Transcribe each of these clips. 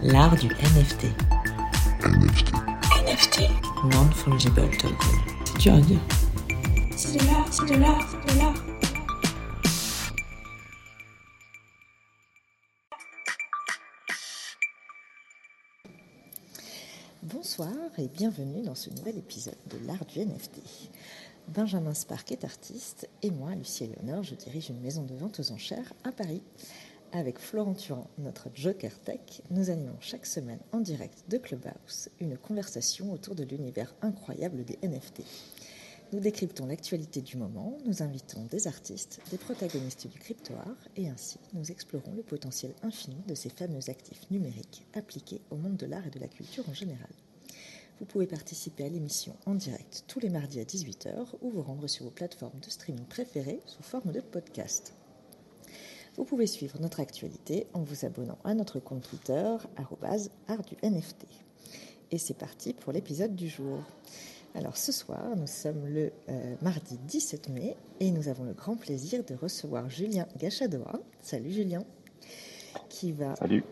L'art du NFT. NFT. NFT. Non-fungible token. C'est dur à dire. C'est de l'art, c'est de l'art, c'est de l'art. Bonsoir et bienvenue dans ce nouvel épisode de l'art du NFT. Benjamin Spark est artiste et moi, Lucie Léonard, je dirige une maison de vente aux enchères à Paris. Avec Florent Turan, notre Joker Tech, nous animons chaque semaine en direct de Clubhouse une conversation autour de l'univers incroyable des NFT. Nous décryptons l'actualité du moment, nous invitons des artistes, des protagonistes du crypto-art et ainsi nous explorons le potentiel infini de ces fameux actifs numériques appliqués au monde de l'art et de la culture en général. Vous pouvez participer à l'émission en direct tous les mardis à 18h ou vous rendre sur vos plateformes de streaming préférées sous forme de podcast. Vous pouvez suivre notre actualité en vous abonnant à notre compte Twitter, @artdunft. Et c'est parti pour l'épisode du jour. Alors ce soir, nous sommes le euh, mardi 17 mai et nous avons le grand plaisir de recevoir Julien Gachadoa. Salut Julien. Qui va, Salut.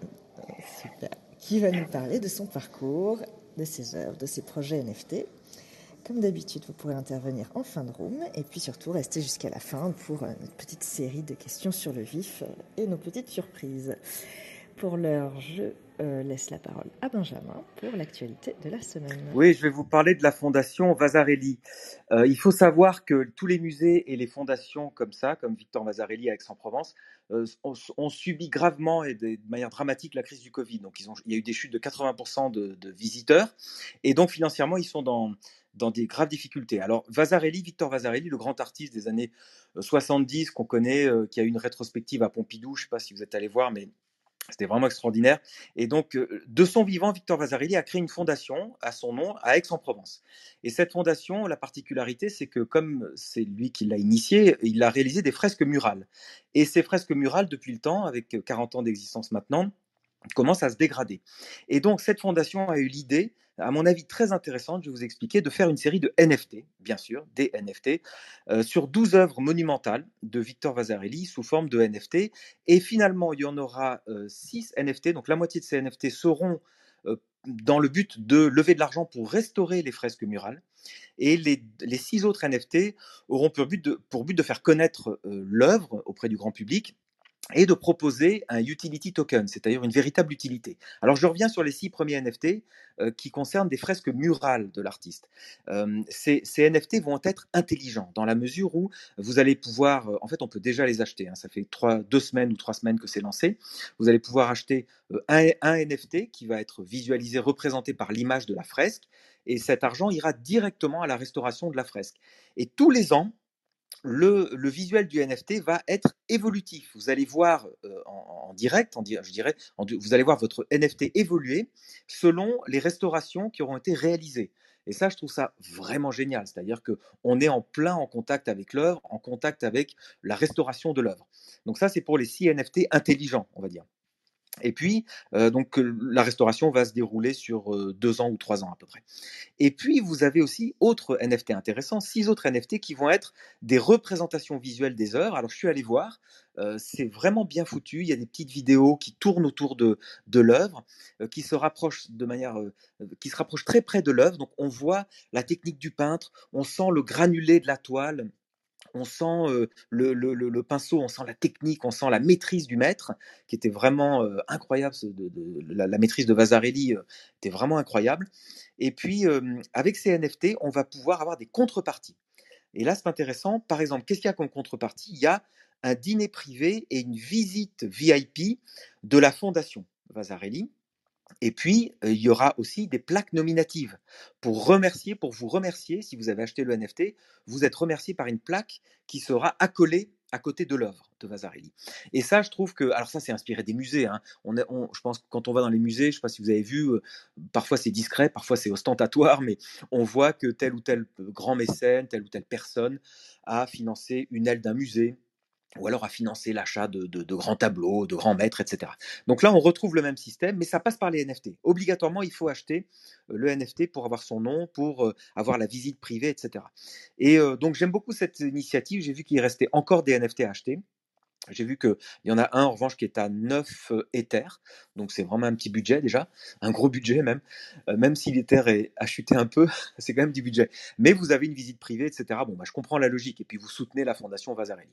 super, qui va nous parler de son parcours, de ses œuvres, de ses projets NFT. Comme d'habitude, vous pourrez intervenir en fin de room et puis surtout rester jusqu'à la fin pour une petite série de questions sur le vif euh, et nos petites surprises. Pour l'heure, je euh, laisse la parole à Benjamin pour l'actualité de la semaine. Oui, je vais vous parler de la fondation Vasarely. Euh, il faut savoir que tous les musées et les fondations comme ça, comme Victor Vasarely à Aix-en-Provence, euh, ont, subi gravement et de, manière dramatique la crise du Covid. Donc, il y a eu des chutes de 80% de, de visiteurs. Et donc, financièrement, ils sont dans, dans des graves difficultés. Alors, Vasarely, Victor Vasarely, le grand artiste des années euh, 70 qu'on connaît, euh, qui a eu une rétrospective à Pompidou, je ne sais pas si vous êtes allé voir, mais c'était vraiment extraordinaire. Et donc, euh, de son vivant, Victor Vasarely a créé une fondation à son nom à Aix-en-Provence. Et cette fondation, la particularité, c'est que comme c'est lui qui l'a initié, il a réalisé des fresques murales. Et ces fresques murales, depuis le temps, avec 40 ans d'existence maintenant, commencent à se dégrader. Et donc, cette fondation a eu l'idée, à mon avis très intéressante, je vais vous expliquer, de faire une série de NFT, bien sûr, des NFT, euh, sur 12 œuvres monumentales de Victor Vasarely sous forme de NFT. Et finalement, il y en aura 6 NFT, donc la moitié de ces NFT seront euh, dans le but de lever de l'argent pour restaurer les fresques murales. Et les, les six autres NFT auront pour but de, pour but de faire connaître euh, l'œuvre auprès du grand public et de proposer un utility token, c'est-à-dire une véritable utilité. Alors je reviens sur les six premiers NFT euh, qui concernent des fresques murales de l'artiste. Euh, ces, NFT vont être intelligents dans la mesure où vous allez pouvoir, euh, en fait on peut déjà les acheter, hein, ça fait trois, deux semaines ou trois semaines que c'est lancé, vous allez pouvoir acheter un NFT qui va être visualisé, représenté par l'image de la fresque, et cet argent ira directement à la restauration de la fresque. Et tous les ans, le, visuel du NFT va être évolutif. Vous allez voir euh, en, direct, je dirais, vous allez voir votre NFT évoluer selon les restaurations qui auront été réalisées. Et ça, je trouve ça vraiment génial. C'est-à-dire qu'on est en plein contact avec l'œuvre, en contact avec la restauration de l'œuvre. Donc ça, c'est pour les six NFT intelligents, on va dire. Et puis, euh, donc, la restauration va se dérouler sur euh, deux ans ou trois ans à peu près. Et puis, vous avez aussi autres NFT intéressants, six autres NFT qui vont être des représentations visuelles des œuvres. Alors, je suis allé voir, euh, c'est vraiment bien foutu. Il y a des petites vidéos qui tournent autour de, de l'œuvre, qui se rapprochent de manière, qui se rapprochent très près de l'œuvre. Donc, on voit la technique du peintre, on sent le granulé de la toile on sent le, le, pinceau, on sent la technique, on sent la maîtrise du maître, qui était vraiment incroyable. La, la, maîtrise de Vasarely euh, était vraiment incroyable. Et puis, avec ces NFT, on va pouvoir avoir des contreparties. Et là, c'est intéressant. Par exemple, qu'est-ce qu'il y a comme contrepartie? Il y a un dîner privé et une visite VIP de la fondation Vasarely. Et puis, euh, il y aura aussi des plaques nominatives pour remercier, pour vous remercier, si vous avez acheté le NFT, vous êtes remercié par une plaque qui sera accolée à côté de l'œuvre de Vasarely. Et ça, je trouve que, alors ça, c'est inspiré des musées. Hein. On, je pense que quand on va dans les musées, je ne sais pas si vous avez vu, euh, parfois c'est discret, parfois c'est ostentatoire, mais on voit que tel ou tel grand mécène, telle ou telle personne a financé une aile d'un musée, ou alors à financer l'achat de, grands tableaux, de grands maîtres, etc. Donc là, on retrouve le même système, mais ça passe par les NFT. Obligatoirement, il faut acheter le NFT pour avoir son nom, pour avoir la visite privée, etc. Et euh, donc j'aime beaucoup cette initiative. J'ai vu qu'il restait encore des NFT à acheter. J'ai vu qu'il y en a un en revanche qui est à 9 Ethers, donc c'est vraiment un petit budget déjà, un gros budget même. Euh, même si l'Ether a chuté un peu, c'est quand même du budget. Mais vous avez une visite privée, etc. Bon, bah, je comprends la logique, et puis vous soutenez la fondation Vasarely.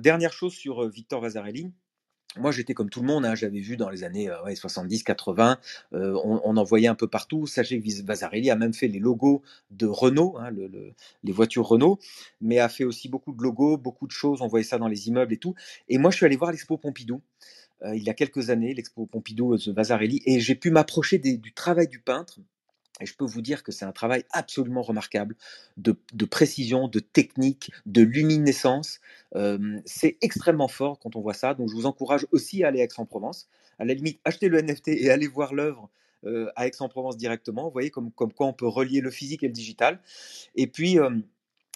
Dernière chose sur Victor Vasarely, moi, j'étais comme tout le monde, hein, j'avais vu dans les années euh, ouais, 70-80, euh, on, on en voyait un peu partout. Sachez que Vasarely a même fait les logos de Renault, hein, le- le- les voitures Renault, mais a fait aussi beaucoup de logos, beaucoup de choses. On voyait ça dans les immeubles et tout. Et moi, je suis allé voir l'Expo Pompidou il y a quelques années, l'Expo Pompidou de Vasarely, et j'ai pu m'approcher du travail du peintre. Et je peux vous dire que c'est un travail absolument remarquable de, précision, de technique, de luminescence. C'est extrêmement fort quand on voit ça. Donc je vous encourage aussi à aller à Aix-en-Provence. À la limite, achetez le NFT et allez voir l'œuvre euh, à Aix-en-Provence directement. Vous voyez comme, comme quoi on peut relier le physique et le digital. Et puis,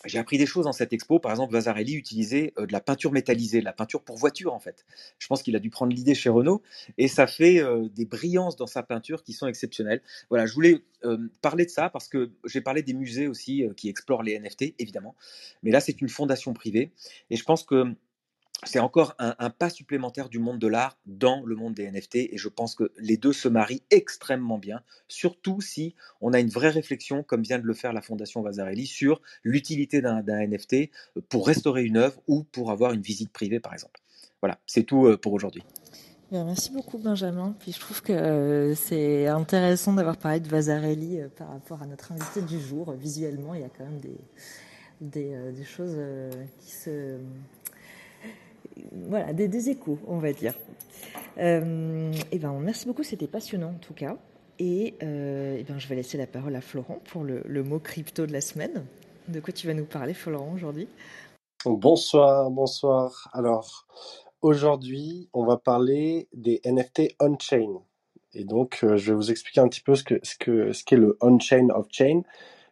j'ai appris des choses dans cette expo. Par exemple, Vasarely utilisait euh, de la peinture métallisée, de la peinture pour voiture en fait. Je pense qu'il a dû prendre l'idée chez Renault et ça fait euh, des brillances dans sa peinture qui sont exceptionnelles. Voilà, je voulais euh, parler de ça parce que j'ai parlé des musées aussi qui explorent les NFT, évidemment. Mais là, c'est une fondation privée et je pense que c'est encore un, pas supplémentaire du monde de l'art dans le monde des NFT et je pense que les deux se marient extrêmement bien, surtout si on a une vraie réflexion, comme vient de le faire la Fondation Vasarely, sur l'utilité d'un NFT pour restaurer une œuvre ou pour avoir une visite privée, par exemple. Voilà, c'est tout euh, pour aujourd'hui. Merci beaucoup Benjamin. Puis je trouve que euh, c'est intéressant d'avoir parlé de Vasarely euh, par rapport à notre invité du jour. Visuellement, il y a quand même des, euh, choses euh, qui se... Voilà, des, échos, on va dire. Euh, et ben, merci beaucoup, c'était passionnant en tout cas. Et, euh, eh ben, je vais laisser la parole à Florent pour le, mot crypto de la semaine. De quoi tu vas nous parler, Florent, aujourd'hui? Bonsoir, bonsoir. Alors, aujourd'hui, on va parler des NFT on-chain. Et donc, euh, je vais vous expliquer un petit peu ce que ce que ce qu'est le on-chain off-chain.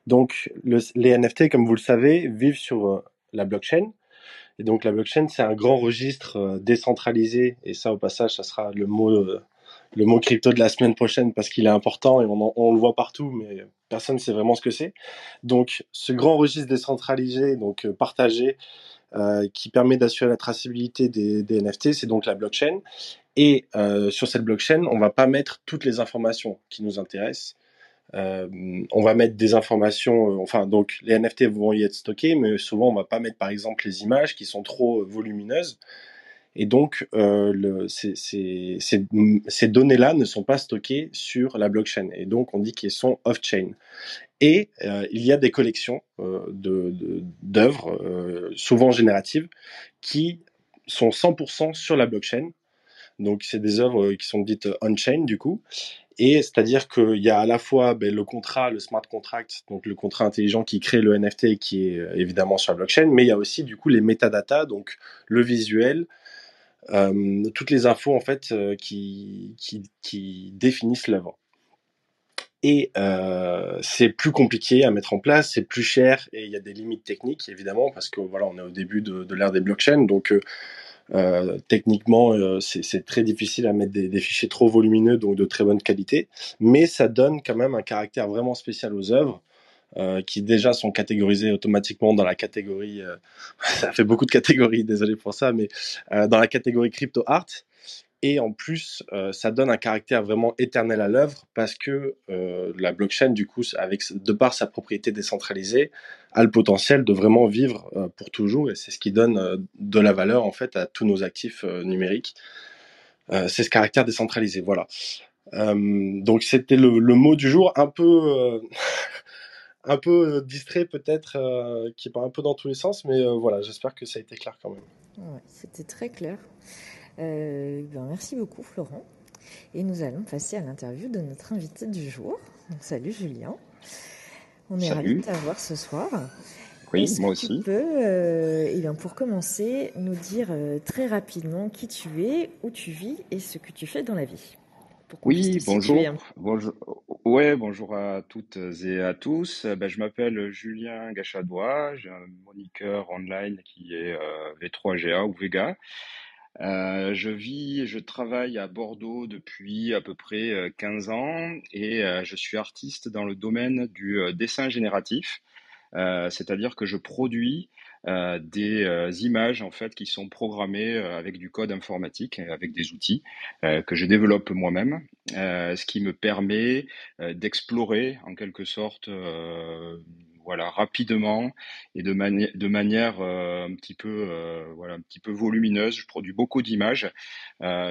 Donc, le- les NFT, comme vous le savez, vivent sur la blockchain. Et donc, la blockchain, c'est un grand registre euh, décentralisé. Et ça, au passage, ça sera le mot euh, le mot crypto de la semaine prochaine parce qu'il est important et on, on le voit partout, mais personne ne sait vraiment ce que c'est. Donc, ce grand registre décentralisé, donc euh, partagé, qui permet d'assurer la traçabilité des, NFT, c'est donc la blockchain. Et sur cette blockchain, on va pas mettre toutes les informations qui nous intéressent. Euh, on va mettre des informations, euh, enfin donc les NFT vont y être stockés, mais souvent on va pas mettre par exemple les images qui sont trop euh, volumineuses. Et donc ces, données-là ne sont pas stockées sur la blockchain. Et donc on dit qu'elles sont off-chain. Et il y a des collections euh, d'œuvres, souvent génératives, qui sont 100% sur la blockchain. Donc c'est des œuvres qui sont dites on-chain du coup. Et c'est-à-dire qu'il y a à la fois ben, le contrat, le smart contract, donc le contrat intelligent qui crée le NFT et qui est euh, évidemment sur la blockchain, mais il y a aussi du coup les metadata, donc le visuel, euh, toutes les infos en fait euh, qui, qui, définissent l'œuvre. Et euh, c'est plus compliqué à mettre en place, c'est plus cher et il y a des limites techniques évidemment parce que voilà on est au début de, de l'ère des blockchains donc euh, techniquement euh, c'est c'est très difficile à mettre des, des fichiers trop volumineux donc de très bonne qualité. Mais ça donne quand même un caractère vraiment spécial aux œuvres euh, qui déjà sont catégorisées automatiquement dans la catégorie euh, ça fait beaucoup de catégories désolé pour ça mais euh, dans la catégorie crypto art et en plus, euh, ça donne un caractère vraiment éternel à l'œuvre parce que euh, la blockchain, du coup, avec de par sa propriété décentralisée, a le potentiel de vraiment vivre euh, pour toujours et c'est ce qui donne de la valeur en fait à tous nos actifs numériques. C'est ce caractère décentralisé, voilà. Donc c'était le, mot du jour, un peu, un peu distrait peut-être, qui part un peu dans tous les sens, mais voilà, j'espère que ça a été clair quand même. C'était très clair. Euh, ben, merci beaucoup, Florent. Et nous allons passer à l'interview de notre invité du jour. Donc, salut Julien. On est ravis de t'avoir ce soir. Oui, moi que tu aussi. peux, euh, eh bien, pour commencer, nous dire euh, très rapidement qui tu es, où tu vis et ce que tu fais dans la vie? Oui, bonjour. situer un Bonjour. Ouais, bonjour à toutes et à tous. Ben, je m'appelle Julien Gachadois. J'ai un moniqueur online qui est euh, V3GA ou Vega. Euh, je vis je travaille à Bordeaux depuis à peu près euh, 15 ans et euh, je suis artiste dans le domaine du euh, dessin génératif. Euh, c'est-à-dire que je produis euh, des euh, images en fait qui sont programmées euh, avec du code informatique, avec des outils que je développe moi-même, ce qui me permet d'explorer en quelque sorte voilà rapidement et de, manière de manière un petit peu voilà un petit peu volumineuse. Je produis beaucoup d'images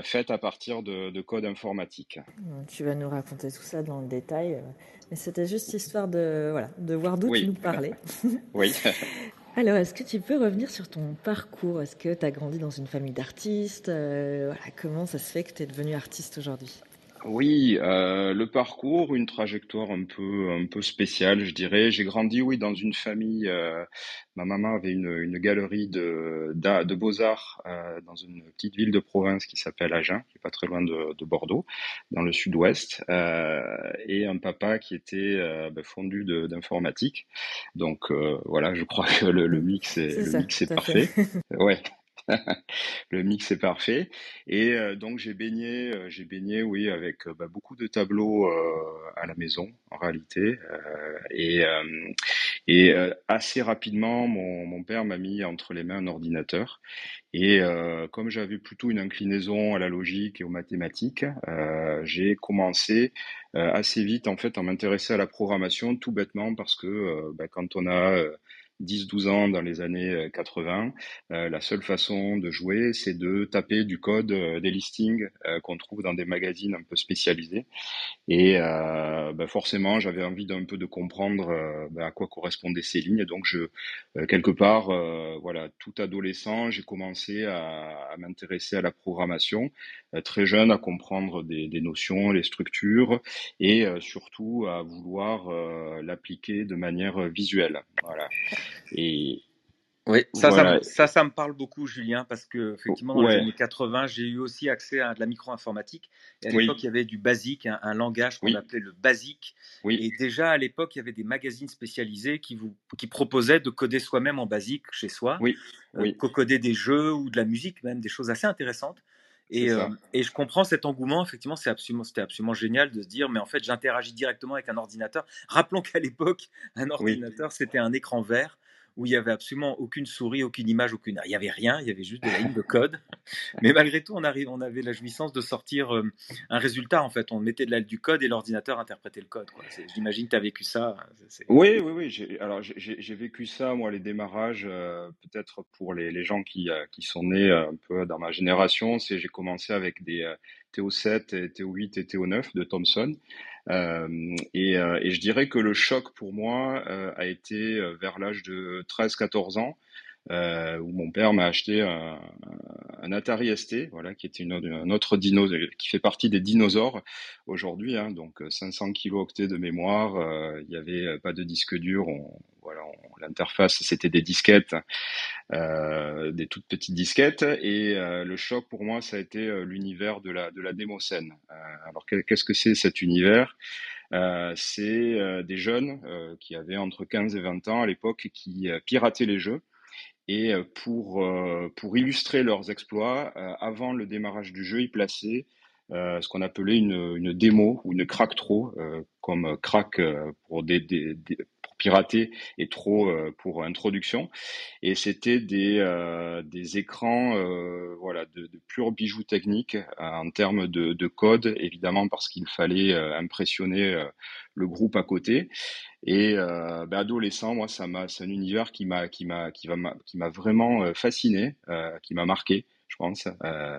faites à partir de, de, code informatique. Tu vas nous raconter tout ça dans le détail, mais c'était juste histoire de voilà de voir d'où tu nous parlais. oui. Alors, est-ce que tu peux revenir sur ton parcours? Est-ce que tu as grandi dans une famille d'artistes? Euh, voilà, Comment ça se fait que tu es devenu artiste aujourd'hui? Oui, euh, le parcours, une trajectoire un peu un peu spéciale, je dirais. J'ai grandi, oui, dans une famille. Euh, ma maman avait une, une galerie de de beaux-arts euh, dans une petite ville de province qui s'appelle Agen, qui est pas très loin de, de Bordeaux, dans le sud-ouest, euh, et un papa qui était euh, ben, fondu d'informatique. Donc euh, voilà, je crois que le, le mix est, le mix est parfait. ouais. le mix est parfait. Et euh, donc j'ai baigné, euh, j'ai baigné, oui, avec euh, bah, beaucoup de tableaux à la maison, en réalité. et assez rapidement, mon, mon père m'a mis entre les mains un ordinateur. Et comme j'avais plutôt une inclinaison à la logique et aux mathématiques, j'ai commencé assez vite en fait à m'intéresser à la programmation, tout bêtement parce que bah, quand on a 10-12 ans dans les années 80, euh, euh, la seule façon de jouer, c'est de taper du code, euh, des listings qu'on trouve dans des magazines un peu spécialisés. Et bah forcément, j'avais envie d'un peu de comprendre bah, à quoi correspondaient ces lignes. Donc, je, quelque part, voilà, tout adolescent, j'ai commencé à, à m'intéresser à la programmation, très jeune, à comprendre des, des notions, les structures, et surtout à vouloir l'appliquer de manière visuelle. Voilà. Et oui, ça, ça, ça, me parle beaucoup, Julien, parce que effectivement, dans les années 80, j'ai eu aussi accès à de la micro-informatique. Et à l'époque, il y avait du BASIC, un, langage qu'on appelait le BASIC. Et déjà, à l'époque, il y avait des magazines spécialisés qui, vous, qui proposaient de coder soi-même en BASIC chez soi, oui. Euh, coder des jeux ou de la musique, même des choses assez intéressantes. Et, euh, et, je comprends cet engouement. Effectivement, c'est absolument, c'était absolument génial de se dire, mais en fait, j'interagis directement avec un ordinateur. Rappelons qu'à l'époque, un ordinateur, c'était un écran vert où il y avait absolument aucune souris, aucune image, aucune. Il y avait rien, il y avait juste des lignes de code. Mais malgré tout, on, arrive, on avait la jouissance de sortir euh, un résultat. En fait, on mettait de la, du code et l'ordinateur interprétait le code. J'imagine que tu as vécu ça. Oui, oui, oui. Alors, j'ai vécu ça, moi, les démarrages, euh, peut-être pour les, les gens qui, euh, qui, sont nés un peu dans ma génération. C'est j'ai commencé avec des TO7, et TO8 et TO9 de Thomson. Euh, et, euh, et, je dirais que le choc pour moi euh, a été vers l'âge de 13-14 ans, euh, où mon père m'a acheté un, un, Atari ST, voilà, qui était une, un autre dino, qui fait partie des dinosaures aujourd'hui, hein, donc 500 kilooctets de mémoire. Euh, il n'y avait pas de disque dur. On, voilà, l'interface c'était des disquettes, euh, des toutes petites disquettes. Et le choc pour moi, ça a été l'univers de la de la démocène. alors qu'est-ce que c'est cet univers? Euh, c'est des jeunes euh, qui avaient entre 15 et 20 ans à l'époque qui pirataient les jeux et euh, pour, euh, pour illustrer leurs exploits, euh, avant le démarrage du jeu, ils plaçaient ce qu'on appelait une, une démo ou une crack trop, comme crack pour, des, pirater et trop pour introduction. Et c'était des, des écrans voilà, de, de pur bijou technique en termes de, de code, évidemment parce qu'il fallait impressionner le groupe à côté. Et euh, bah, adolescent, moi, c'est un univers qui m'a, qui m'a, qui va, qui m'a vraiment euh, fasciné, euh, qui m'a marqué, je pense. Euh,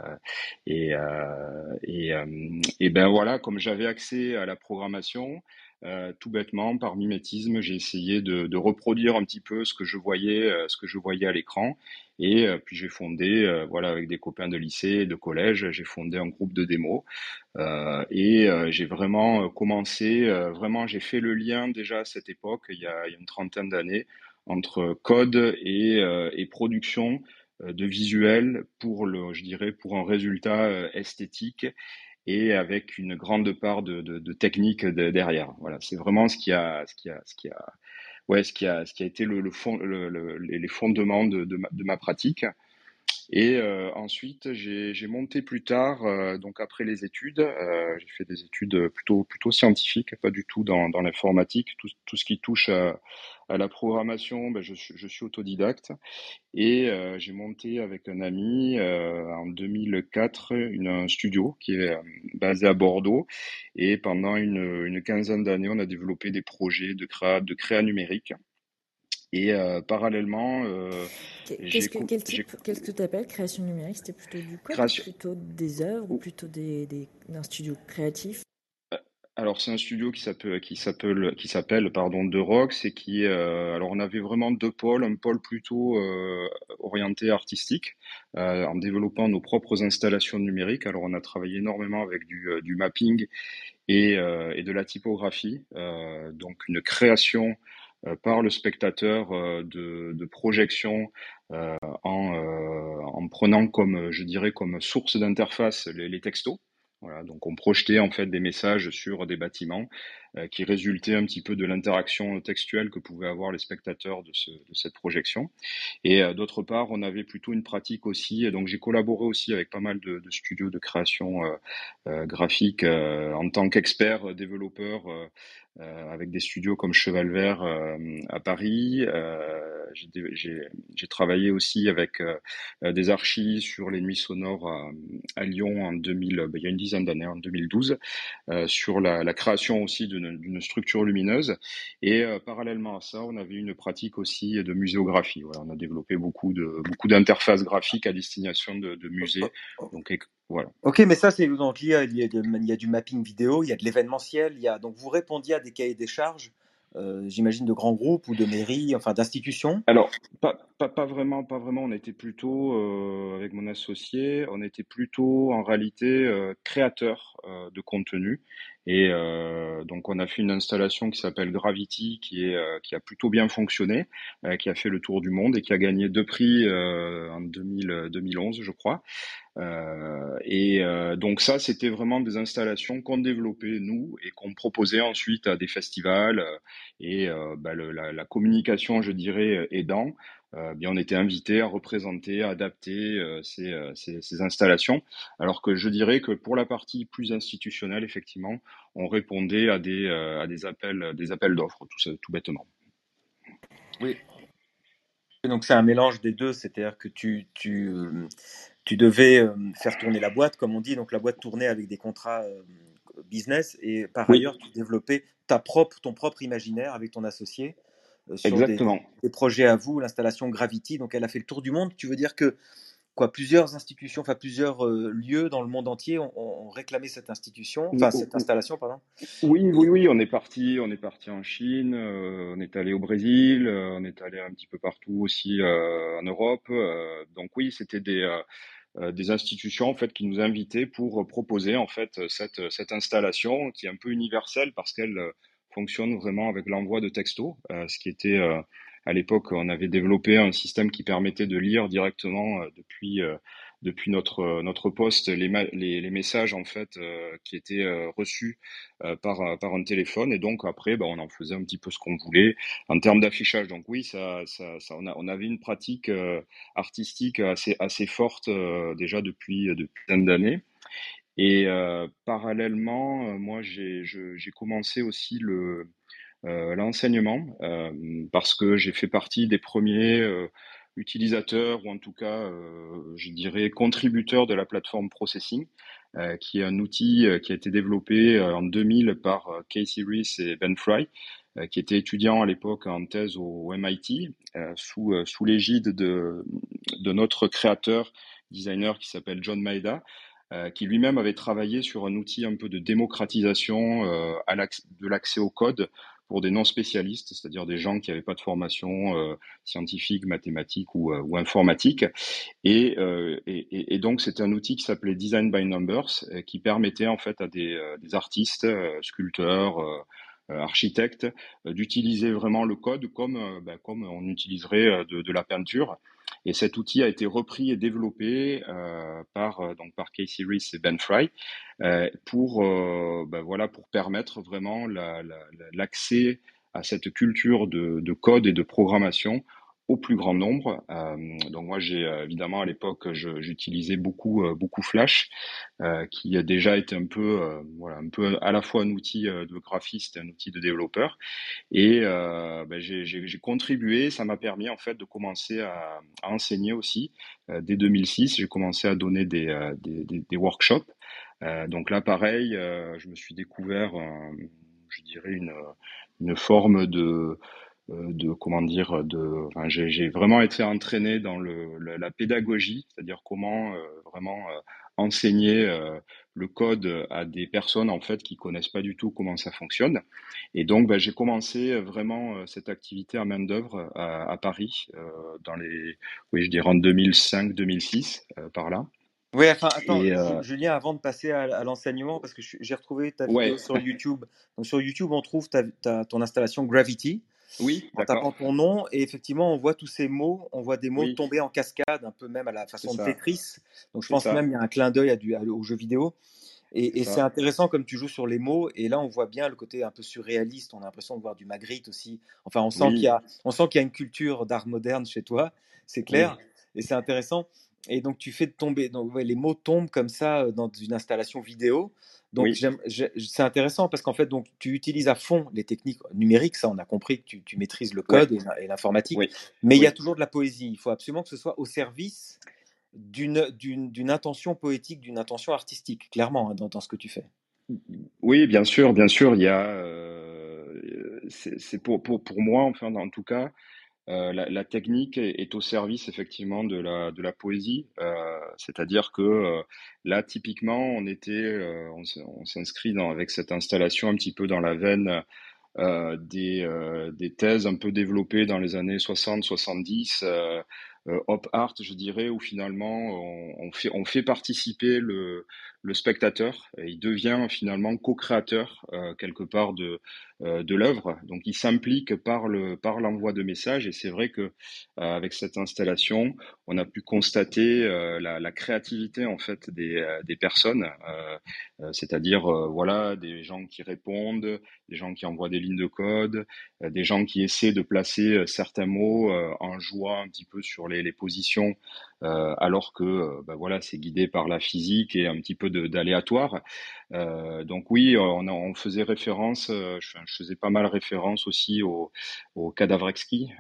et euh, et, euh, et ben voilà, comme j'avais accès à la programmation, euh, tout bêtement, par mimétisme, j'ai essayé de, reproduire un petit peu ce que je voyais, ce que je voyais à l'écran. Et euh, puis j'ai fondé, euh, voilà, avec des copains de lycée de collège, j'ai fondé un groupe de démos. Euh, et j'ai vraiment commencé, vraiment, j'ai fait le lien déjà à cette époque, il y a, une trentaine d'années, entre code et, production de visuels pour le, je dirais, pour un résultat esthétique et avec une grande part de, de, de technique derrière. Voilà, c'est vraiment ce qui a, ce qui a, ce qui a, ouais, ce qui a, ce qui a été le, le fond, le, les fondements de, de, ma, de ma pratique. Et euh, ensuite, j'ai monté plus tard, euh, donc après les études, euh, j'ai fait des études plutôt plutôt scientifiques, pas du tout dans, dans l'informatique. Tout, tout, ce qui touche à, à la programmation, ben je, je, suis autodidacte. Et j'ai monté avec un ami en 2004 une, un studio qui est basé à Bordeaux. Et pendant une, une quinzaine d'années, on a développé des projets de créa, de créa numérique. Et euh, parallèlement, euh, qu'est-ce que, quel type, qu'est-ce que tu appelles création numérique? C'était plutôt du code, création... plutôt des œuvres ou plutôt des, des, d'un studio créatif? Euh, alors c'est un studio qui s'appelle qui s'appelle qui s'appelle pardon The Rocks et qui euh, alors on avait vraiment deux pôles, un pôle plutôt euh, orienté artistique euh, en développant nos propres installations numériques. Alors on a travaillé énormément avec du, du mapping et, et de la typographie, donc une création par le spectateur euh, de, projection euh, en, en, prenant comme, je dirais, comme source d'interface les, les textos. Voilà, donc on projetait en fait des messages sur des bâtiments euh, qui résultaient un petit peu de l'interaction textuelle que pouvaient avoir les spectateurs de, ce, de cette projection. Et euh, d'autre part, on avait plutôt une pratique aussi. Et donc j'ai collaboré aussi avec pas mal de, de studios de création euh, graphique en tant qu'expert développeur euh, avec des studios comme Cheval Vert euh, à Paris. Euh, j'ai travaillé aussi avec des archives sur les nuits sonores à, à Lyon en 2000, ben, il y a une dizaine d'années, en 2012, sur la, la création aussi d'une structure lumineuse. Et parallèlement à ça, on avait une pratique aussi de muséographie. Voilà, on a développé beaucoup de beaucoup d'interfaces graphiques à destination de, de musées. Donc voilà. Ok, mais ça, c'est donc il y, a, il, y a, il y a du mapping vidéo, il y a de l'événementiel, il y a donc vous répondiez à des cahiers des charges, euh, j'imagine de grands groupes ou de mairies, enfin d'institutions? Alors pas, pas, pas, vraiment, pas vraiment. On était plutôt euh, avec mon associé, on était plutôt en réalité euh, créateur euh, de contenu. Et euh, donc on a fait une installation qui s'appelle Gravity, qui est qui a plutôt bien fonctionné, qui a fait le tour du monde et qui a gagné deux prix en 2000, 2011, je crois. Euh, et euh, donc ça, c'était vraiment des installations qu'on développait nous et qu'on proposait ensuite à des festivals. Euh, et bah, le, la, la, communication, je dirais, aidant, bien on était invité à représenter, à adapter ces, ces, ces, installations. Alors que je dirais que pour la partie plus institutionnelle, effectivement, on répondait à des, à des appels, des appels d'offres, tout, tout bêtement. Oui, donc c'est un mélange des deux, c'est-à-dire que tu, tu, tu devais euh, faire tourner la boîte, comme on dit, donc la boîte tournait avec des contrats euh, business, et par oui. ailleurs, tu développais ta propre, ton propre imaginaire avec ton associé euh, sur Exactement. Des, des, projets à vous, l'installation Gravity, donc elle a fait le tour du monde. Tu veux dire que quoi, plusieurs institutions, enfin plusieurs euh, lieux dans le monde entier ont, ont, réclamé cette institution, enfin cette installation, pardon? Oui, oui, oui, on est parti, on est parti en Chine, euh, on est allé au Brésil, euh, on est allé un petit peu partout aussi en Europe. donc oui, c'était des des institutions en fait qui nous invitaient pour proposer en fait cette cette installation qui est un peu universelle parce qu'elle fonctionne vraiment avec l'envoi de textos, ce qui était à l'époque, on avait développé un système qui permettait de lire directement euh, depuis euh, depuis notre euh, notre poste les, les, messages en fait qui étaient reçus par par un téléphone. Et donc après bah, on en faisait un petit peu ce qu'on voulait. En termes d'affichage donc oui ça, ça, ça on, a, on avait une pratique artistique assez assez forte déjà depuis depuis plein d'années et parallèlement moi j'ai commencé aussi le euh, l'enseignement, euh, parce que j'ai fait partie des premiers euh, utilisateurs, ou en tout cas, je dirais, contributeurs de la plateforme Processing, qui est un outil qui a été développé en 2000 par Casey Rees et Ben Fry, qui étaient étudiants à l'époque en thèse au MIT, sous, sous l'égide de, de notre créateur, designer qui s'appelle John Maeda, euh, qui lui-même avait travaillé sur un outil un peu de démocratisation euh, de l'accès au code pour des non spécialistes, c'est-à-dire des gens qui n'avaient pas de formation euh, scientifique, mathématique ou, euh, ou informatique. Et, euh, et, et donc c'était un outil qui s'appelait Design by Numbers, qui permettait en fait à des, des artistes, sculpteurs, architectes, d'utiliser vraiment le code comme, ben, comme on utiliserait de, de, la peinture. Et cet outil a été repris et développé euh, par donc par Casey Rees et Ben Fry euh, pour ben, voilà pour permettre vraiment l'accès la, la, à cette culture de, de, code et de programmation au plus grand nombre. donc moi, j'ai évidemment à l'époque, j'utilisais beaucoup beaucoup Flash, qui a déjà été un peu voilà un peu à la fois un outil de graphiste un outil de développeur. Et ben, j'ai contribué, ça m'a permis en fait de commencer à, à enseigner aussi. dès 2006, j'ai commencé à donner des, des, des, des workshops. donc là, pareil, je me suis découvert, je dirais une une forme de euh, de comment dire de enfin, j'ai vraiment été entraîné dans le, la, pédagogie c'est-à-dire comment euh, vraiment euh, enseigner le code à des personnes en fait qui connaissent pas du tout comment ça fonctionne et donc bah, j'ai commencé vraiment cette activité à main d'œuvre à, à, Paris dans les oui je dirais en 2005 2006 par là oui, enfin, attends, euh... Julien, avant de passer à, à l'enseignement, parce que j'ai retrouvé ta vidéo ouais. sur YouTube. Donc, sur YouTube, on trouve ta, ta, ton installation Gravity. Oui, en tapant ton nom, et effectivement, on voit tous ces mots, on voit des mots oui. tomber en cascade, un peu même à la façon de Tetris. Donc, je pense ça. même il y a un clin d'œil au jeu vidéo. Et, c'est intéressant comme tu joues sur les mots. Et là, on voit bien le côté un peu surréaliste. On a l'impression de voir du Magritte aussi. Enfin, on sent oui. qu'il y y a une culture d'art moderne chez toi. C'est clair. Oui. Et c'est intéressant. Et donc, tu fais tomber, donc ouais, les mots tombent comme ça euh, dans une installation vidéo. Donc, oui. c'est intéressant parce qu'en fait, donc, tu utilises à fond les techniques numériques. Ça, on a compris que tu, tu maîtrises le code et l'informatique. Oui. Mais il y a toujours de la poésie. Il faut absolument que ce soit au service d'une intention poétique, d'une intention artistique, clairement, hein, dans, dans, ce que tu fais. Oui, bien sûr, bien sûr. Il y a, euh, c'est pour, pour, pour moi, enfin, en tout cas, euh, la, la, technique est, au service effectivement de la, de la poésie, euh, c'est-à-dire que euh, là typiquement on était, euh, on s'inscrit avec cette installation un petit peu dans la veine euh, des, des thèses un peu développées dans les années 60-70 euh, op art, je dirais, où finalement on, on, fait, on fait participer le, le spectateur il devient finalement co-créateur euh, quelque part de, euh, de l'œuvre. Donc il s'implique par le par l'envoi de messages et c'est vrai que euh, avec cette installation, on a pu constater la, la, créativité en fait des, des personnes, c'est-à-dire voilà des gens qui répondent, des gens qui envoient des lignes de code, des gens qui essaient de placer certains mots en jouant un petit peu sur les, les positions euh, alors que euh, bah voilà, c'est guidé par la physique et un petit peu d'aléatoire. Euh, donc oui, on, faisait référence, je, faisais pas mal référence aussi au, au Cadavrexki,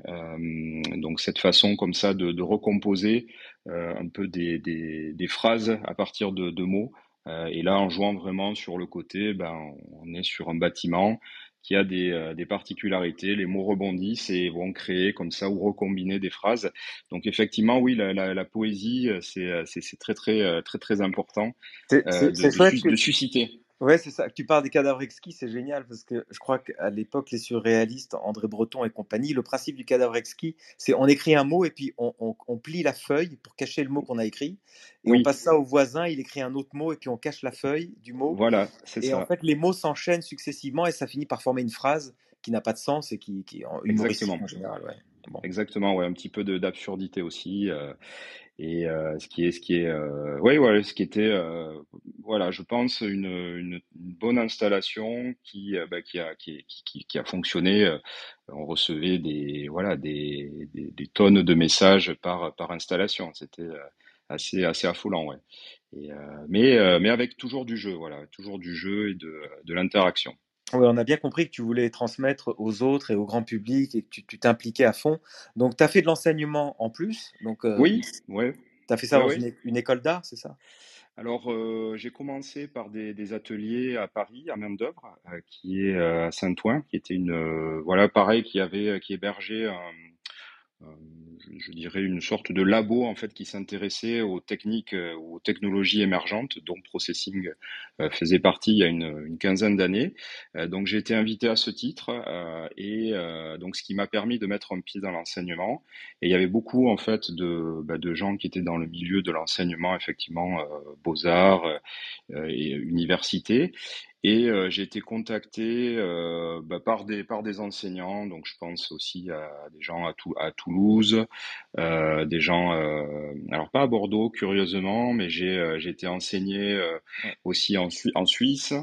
donc cette façon comme ça de, de recomposer un peu des, des, des, phrases à partir de, de mots. et là, en jouant vraiment sur le côté, ben, on est sur un bâtiment qui a des, euh, des, particularités. Les mots rebondissent et vont créer comme ça ou recombiner des phrases. Donc effectivement, oui, la, la, la poésie, euh, euh, c'est très très très très important euh, de, de, de, susciter. Ouais, c'est ça. Tu parles des cadavres exquis, c'est génial parce que je crois qu'à l'époque, les surréalistes, André Breton et compagnie, le principe du cadavre exquis, c'est on écrit un mot et puis on, on, on, plie la feuille pour cacher le mot qu'on a écrit. Et oui. on passe ça au voisin, il écrit un autre mot et puis on cache la feuille du mot. Voilà, c'est ça. Et en fait, les mots s'enchaînent successivement et ça finit par former une phrase qui n'a pas de sens et qui, qui en humoristique en général. Ouais. Bon. Exactement, ouais, un petit peu d'absurdité aussi. Euh, et euh, ce qui est ce qui est euh, ouais, ouais ce qui était euh, voilà je pense une, une, une bonne installation qui euh, bah, qui a qui, qui, qui, a fonctionné euh, on recevait des voilà des, des, des, tonnes de messages par par installation. C'était euh, assez assez affolant ouais. Et, mais mais avec toujours du jeu voilà toujours du jeu et de de l'interaction oui, on a bien compris que tu voulais transmettre aux autres et au grand public et que tu t'impliquais à fond. Donc, tu as fait de l'enseignement en plus. Donc, euh, oui, ouais. Tu as fait ça ouais, dans. Une, une, école d'art, c'est ça? Alors, euh, j'ai commencé par des, des, ateliers à Paris, à main d'œuvre, euh, qui est euh, à Saint-Ouen, qui était une. Voilà, pareil, qui avait qui hébergeait un euh, je, dirais une sorte de labo en fait qui s'intéressait aux techniques, euh, aux technologies émergentes, dont Processing euh, faisait partie il y a une, quinzaine d'années. donc j'ai été invité à ce titre et donc ce qui m'a permis de mettre un pied dans l'enseignement. Et il y avait beaucoup en fait de, bah, de gens qui étaient dans le milieu de l'enseignement, effectivement beaux arts et université. Et euh, j'ai été contacté euh, bah, par des par des enseignants, donc je pense aussi à des gens à, à Toulouse, euh, des gens, alors pas à Bordeaux curieusement, mais j'ai été enseigné aussi en, en Suisse,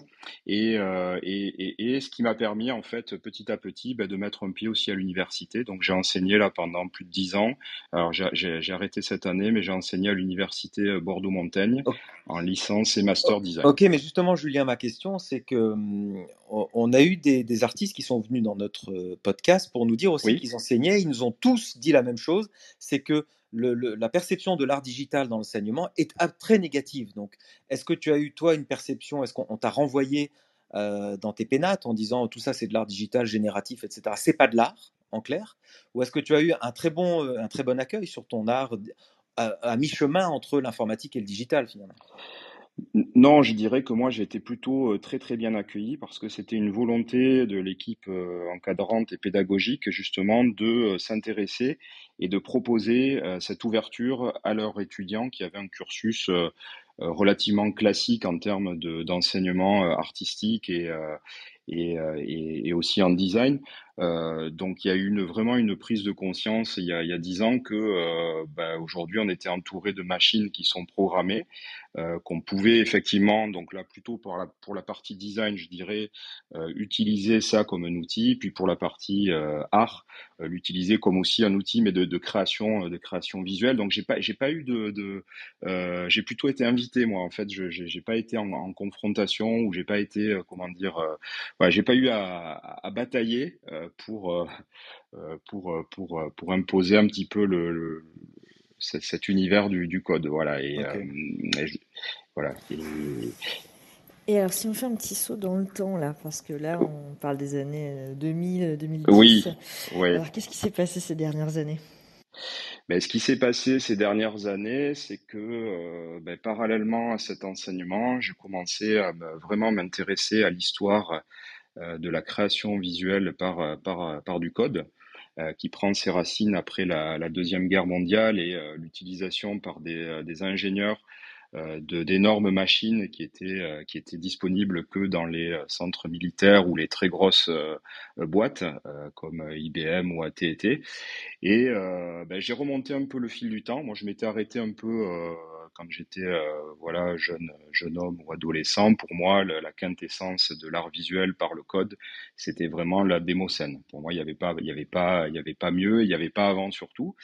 et, et, et, ce qui m'a permis en fait petit à petit bah, de mettre un pied aussi à l'université. Donc j'ai enseigné là pendant plus de dix ans. Alors j'ai arrêté cette année, mais j'ai enseigné à l'université Bordeaux-Montaigne en licence et master design. Ok, mais justement Julien, ma question c'est que hum, on a eu des, artistes qui sont venus dans notre podcast pour nous dire aussi qu'ils enseignaient. Ils nous ont tous dit la même chose, c'est que la perception de l'art digital dans l'enseignement est très négative. Donc, est-ce que tu as eu toi une perception Est-ce qu'on t'a renvoyé euh, dans tes pénates en disant tout ça c'est de l'art digital génératif, etc. C'est pas de l'art en clair? Ou est-ce que tu as eu un très bon, un très bon accueil sur ton art à mi-chemin entre l'informatique et le digital finalement? Non, je dirais que moi j'ai été plutôt euh, très très bien accueilli parce que c'était une volonté de l'équipe euh, encadrante et pédagogique justement de euh, s'intéresser et de proposer cette ouverture à leurs étudiants qui avaient un cursus relativement classique en termes d'enseignement artistique et, et, et, et, aussi en design. Euh, donc il y a eu une, vraiment une prise de conscience il y a, 10 ans que euh, bah, aujourd'hui on était entouré de machines qui sont programmées, euh, qu'on pouvait effectivement, donc là plutôt pour la, pour la partie design, je dirais, euh, utiliser ça comme un outil, puis pour la partie euh, art, l'utiliser comme aussi un outil mais de, de création, de création visuelle. Donc j'ai pas j'ai pas eu de, de j'ai plutôt été invité moi en fait, je j'ai pas été en, en, confrontation ou j'ai pas été comment dire, voilà, j'ai pas eu à, à, à batailler pour, euh, euh, pour, euh, pour, pour imposer un petit peu le, cet, univers du, du, code. Voilà. Et, voilà. Et... alors, si on fait un petit saut dans le temps, là, parce que là, on parle des années 2000, 2010. Oui. Alors, qu'est-ce qui s'est passé ces dernières années? Mais ce qui s'est passé ces dernières années, c'est que ben, parallèlement à cet enseignement, j'ai commencé à vraiment m'intéresser à l'histoire euh, de la création visuelle par, euh, euh, du code, qui prend ses racines après la, Deuxième Guerre mondiale et l'utilisation par des, ingénieurs d'énormes machines qui étaient qui étaient disponibles que dans les centres militaires ou les très grosses boîtes comme IBM ou AT&T et ben, j'ai remonté un peu le fil du temps. Moi je m'étais arrêté un peu quand j'étais euh, voilà jeune jeune homme ou adolescent, pour moi la, quintessence de l'art visuel par le code, c'était vraiment la démoscène. Pour moi, il n'y avait pas il y avait pas il y avait pas mieux, il n'y avait pas avant surtout.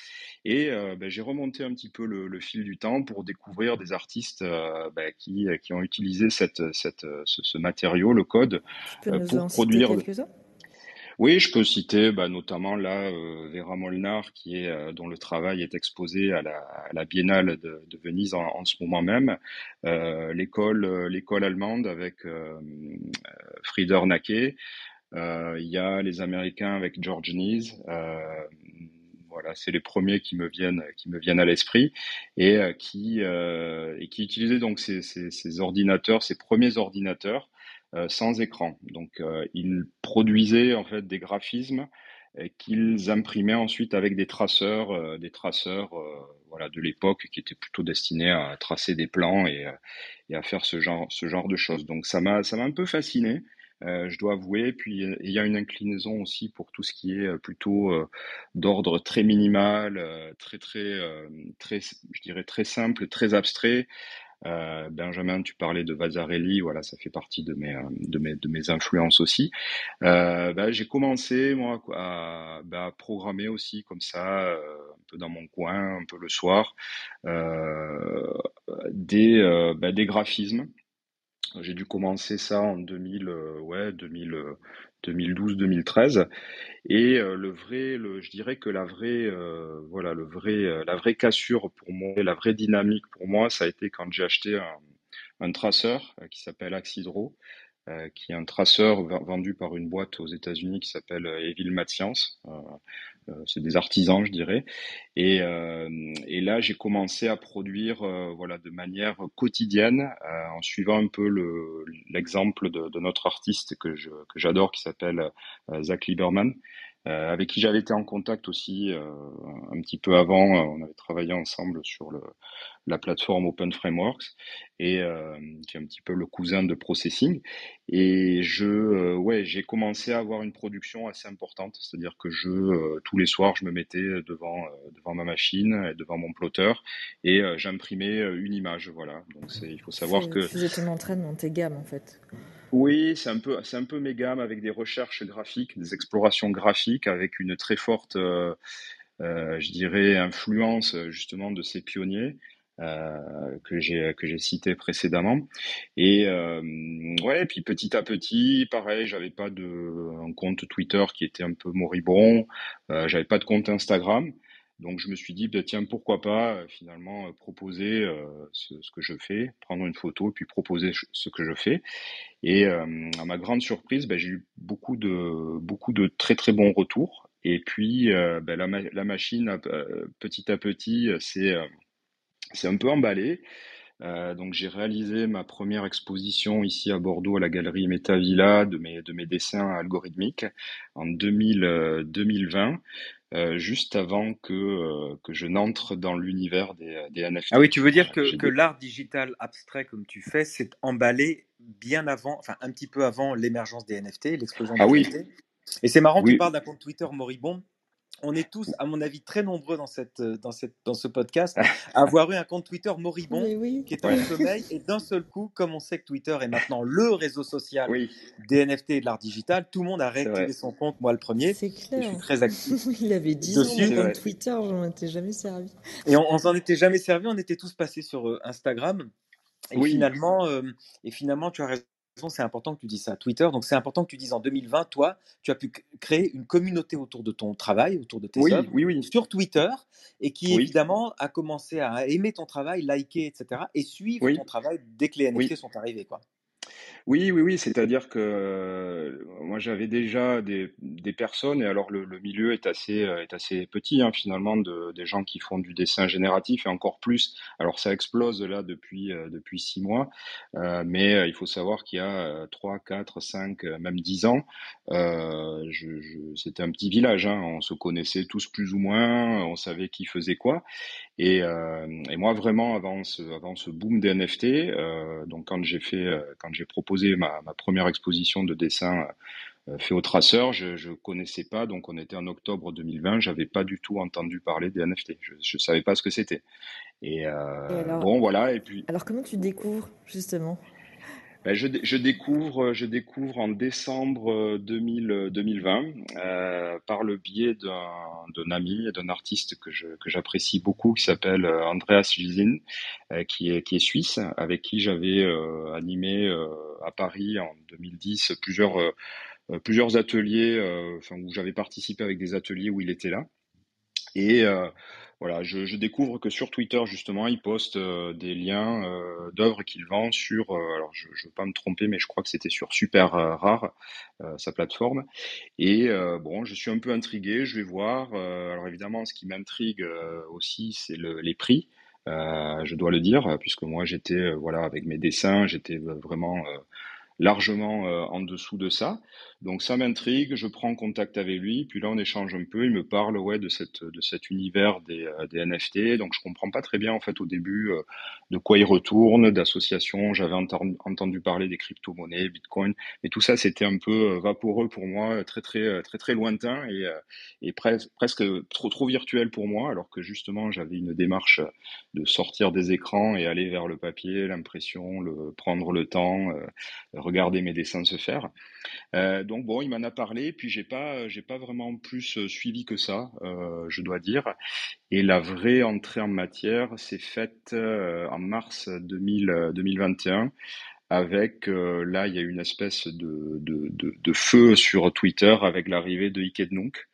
Et euh, ben, j'ai remonté un petit peu le, fil du temps pour découvrir des artistes euh, ben, qui qui ont utilisé cette cette ce, matériau, le code, pour produire. Oui, je peux citer bah, notamment là euh, Vera Molnar, qui est euh, dont le travail est exposé à la, Biennale de, Venise en, ce moment même. Euh, l'école, allemande avec Frieder Nacke. il y a les Américains avec George Nees. voilà, c'est les premiers qui me viennent, qui me viennent à l'esprit et qui et utilisaient donc ces, ces, ordinateurs, ces premiers ordinateurs sans écran. Donc, euh, ils produisaient en fait des graphismes qu'ils imprimaient ensuite avec des traceurs, euh, des traceurs voilà de l'époque qui étaient plutôt destinés à tracer des plans et, à faire ce genre de choses. Donc ça m'a un peu fasciné. Euh, je dois avouer. Puis il y a une inclinaison aussi pour tout ce qui est plutôt euh, d'ordre très minimal, très très très, je dirais très simple, très abstrait, euh, Benjamin, tu parlais de Vasarely, voilà, ça fait partie de mes, de mes, de mes influences aussi. Euh, ben, j'ai commencé moi à, ben, à, programmer aussi comme ça, euh, un peu dans mon coin, un peu le soir, euh, des, euh, ben, des graphismes. J'ai dû commencer ça en 2000, euh, ouais, 2000, 2012-2013. Et euh, le vrai, le, je dirais que la vraie, euh, voilà, le vrai, euh, la vraie cassure pour moi, la vraie dynamique pour moi, ça a été quand j'ai acheté un, un traceur qui s'appelle Axidro, qui est un traceur vendu par une boîte aux États-Unis qui s'appelle Evil Mad Science. Euh, c'est des artisans, je dirais. Et, euh, et là, j'ai commencé à produire, euh, voilà, de manière quotidienne, en suivant un peu l'exemple de, de, notre artiste que je, que j'adore, qui s'appelle Zach Lieberman, euh, avec qui j'avais été en contact aussi euh, un petit peu avant. On avait travaillé ensemble sur le, la plateforme Open Frameworks et euh, qui est un petit peu le cousin de Processing. Et je, euh, ouais, j'ai commencé à avoir une production assez importante, c'est-à-dire que je, euh, tous les soirs, je me mettais devant, devant ma machine, devant mon plotter, et j'imprimais une image. Voilà. Donc il faut savoir que. Tu faisais ton entraînement, tes gammes en fait. Oui, c'est un peu, c'est un avec des recherches graphiques, des explorations graphiques, avec une très forte, euh, je dirais, influence justement de ces pionniers. Euh, que j'ai que cité précédemment. Et euh, ouais, puis petit à petit, pareil, j'avais pas de un compte Twitter qui était un peu moribond, euh, j'avais pas de compte Instagram. Donc je me suis dit, bah, tiens, pourquoi pas euh, finalement proposer ce, ce, que je fais, prendre une photo, puis proposer ce que je fais. Et à ma grande surprise, bah, j'ai eu beaucoup de beaucoup de très très bons retours. Et puis bah, la, machine, petit à petit, c'est c'est un peu emballé. Euh, donc j'ai réalisé ma première exposition ici à Bordeaux à la galerie Metavilla de mes, de mes dessins algorithmiques en 2000, 2020. Euh, euh, juste avant que, euh, que je n'entre dans l'univers des, des, NFT. Ah oui, tu veux dire que, que l'art digital abstrait comme tu fais, s'est emballé bien avant, enfin un petit peu avant l'émergence des NFT, l'explosion des ah, NFT. Oui. Et c'est marrant, oui. tu parles d'un compte Twitter moribond on est tous, à mon avis, très nombreux dans, cette, euh, dans, cette, dans ce podcast à avoir eu un compte Twitter moribond oui. qui est en sommeil. Et d'un seul coup, comme on sait que Twitter est maintenant le réseau social oui. des NFT et de l'art digital, tout le monde a réactivé son compte, moi le premier. C'est clair. je suis très actif. Il avait 10 dessus. ans mon Twitter, j'en étais jamais servi. Et on, on s'en était jamais servi, on était tous passés sur euh, Instagram. Et Oui. finalement, euh, et finalement, tu as raison, c'est important que tu dises ça. Twitter, donc c'est important que tu dises en 2020, toi, tu as pu créer une communauté autour de ton travail, autour de tes Oui, œuvres, oui, oui. sur Twitter, et qui évidemment a commencé à aimer ton travail, liker, etc., et suivre ton travail dès que les NFT sont arrivés, quoi. Oui, oui, oui, c'est-à-dire que euh, moi j'avais déjà des, des personnes, et alors le, le milieu est assez, est assez petit hein, finalement, de, des gens qui font du dessin génératif et encore plus. Alors ça explose là depuis, euh, depuis six mois, mais il faut savoir qu'il y a trois, quatre, cinq, même dix ans, je, je- c'était un petit village, hein, on se connaissait tous plus ou moins, on savait qui faisait quoi. Et, euh, et moi vraiment avant ce, avant ce boom des NFT, euh, donc quand j'ai fait, euh, quand j'ai proposé ma, ma première exposition de dessin fait au traceur, je, je connaissais pas, donc on était en octobre 2020, j'avais pas du tout entendu parler des NFT, je, je savais pas ce que c'était. Et, Et alors- bon voilà, et puis Alors comment tu découvres justement? Ben, je, je découvre, je découvre en décembre euh, 2000, euh, 2020 euh, par le biais d'un ami et d'un artiste que je que j'apprécie beaucoup qui s'appelle euh, Andreas Gilzin, euh, qui est qui est suisse, avec qui j'avais euh, animé euh, à Paris en 2010 plusieurs euh, euh, plusieurs ateliers, euh, enfin où j'avais participé avec des ateliers où il était là. Et euh, voilà, je, je découvre que sur Twitter, justement, il poste euh, des liens euh, d'œuvres qu'il vend sur, euh, alors je ne veux pas me tromper, mais je crois que c'était sur Super euh, Rare, euh, sa plateforme. Et bon, je suis un peu intrigué, je vais voir. Alors évidemment, ce qui m'intrigue aussi, c'est le, les prix. Je dois le dire, puisque moi j'étais, voilà, avec mes dessins, j'étais vraiment largement euh, en dessous de ça. Donc ça m'intrigue, je prends contact avec lui, puis là on échange un peu, il me parle ouais de cette de cet univers des, euh, des NFT, donc je comprends pas très bien en fait au début euh, de quoi il retourne, d'associations, j'avais entendu, entendu parler des crypto-monnaies, Bitcoin, mais tout ça c'était un peu euh, vaporeux pour moi, très très très très lointain et, et pres- presque trop trop virtuel pour moi, alors que justement j'avais une démarche de sortir des écrans et aller vers le papier, l'impression, le prendre le temps, euh, regarder mes dessins se faire. Euh, donc bon, il m'en a parlé, puis j'ai pas, j'ai pas vraiment plus euh, suivi que ça, euh, je dois dire. Et la vraie entrée en matière s'est faite euh, en mars 2000, euh, 2021 avec, euh, là, il y a eu une espèce de, de, de, feu sur Twitter avec l'arrivée de Ike Nunk.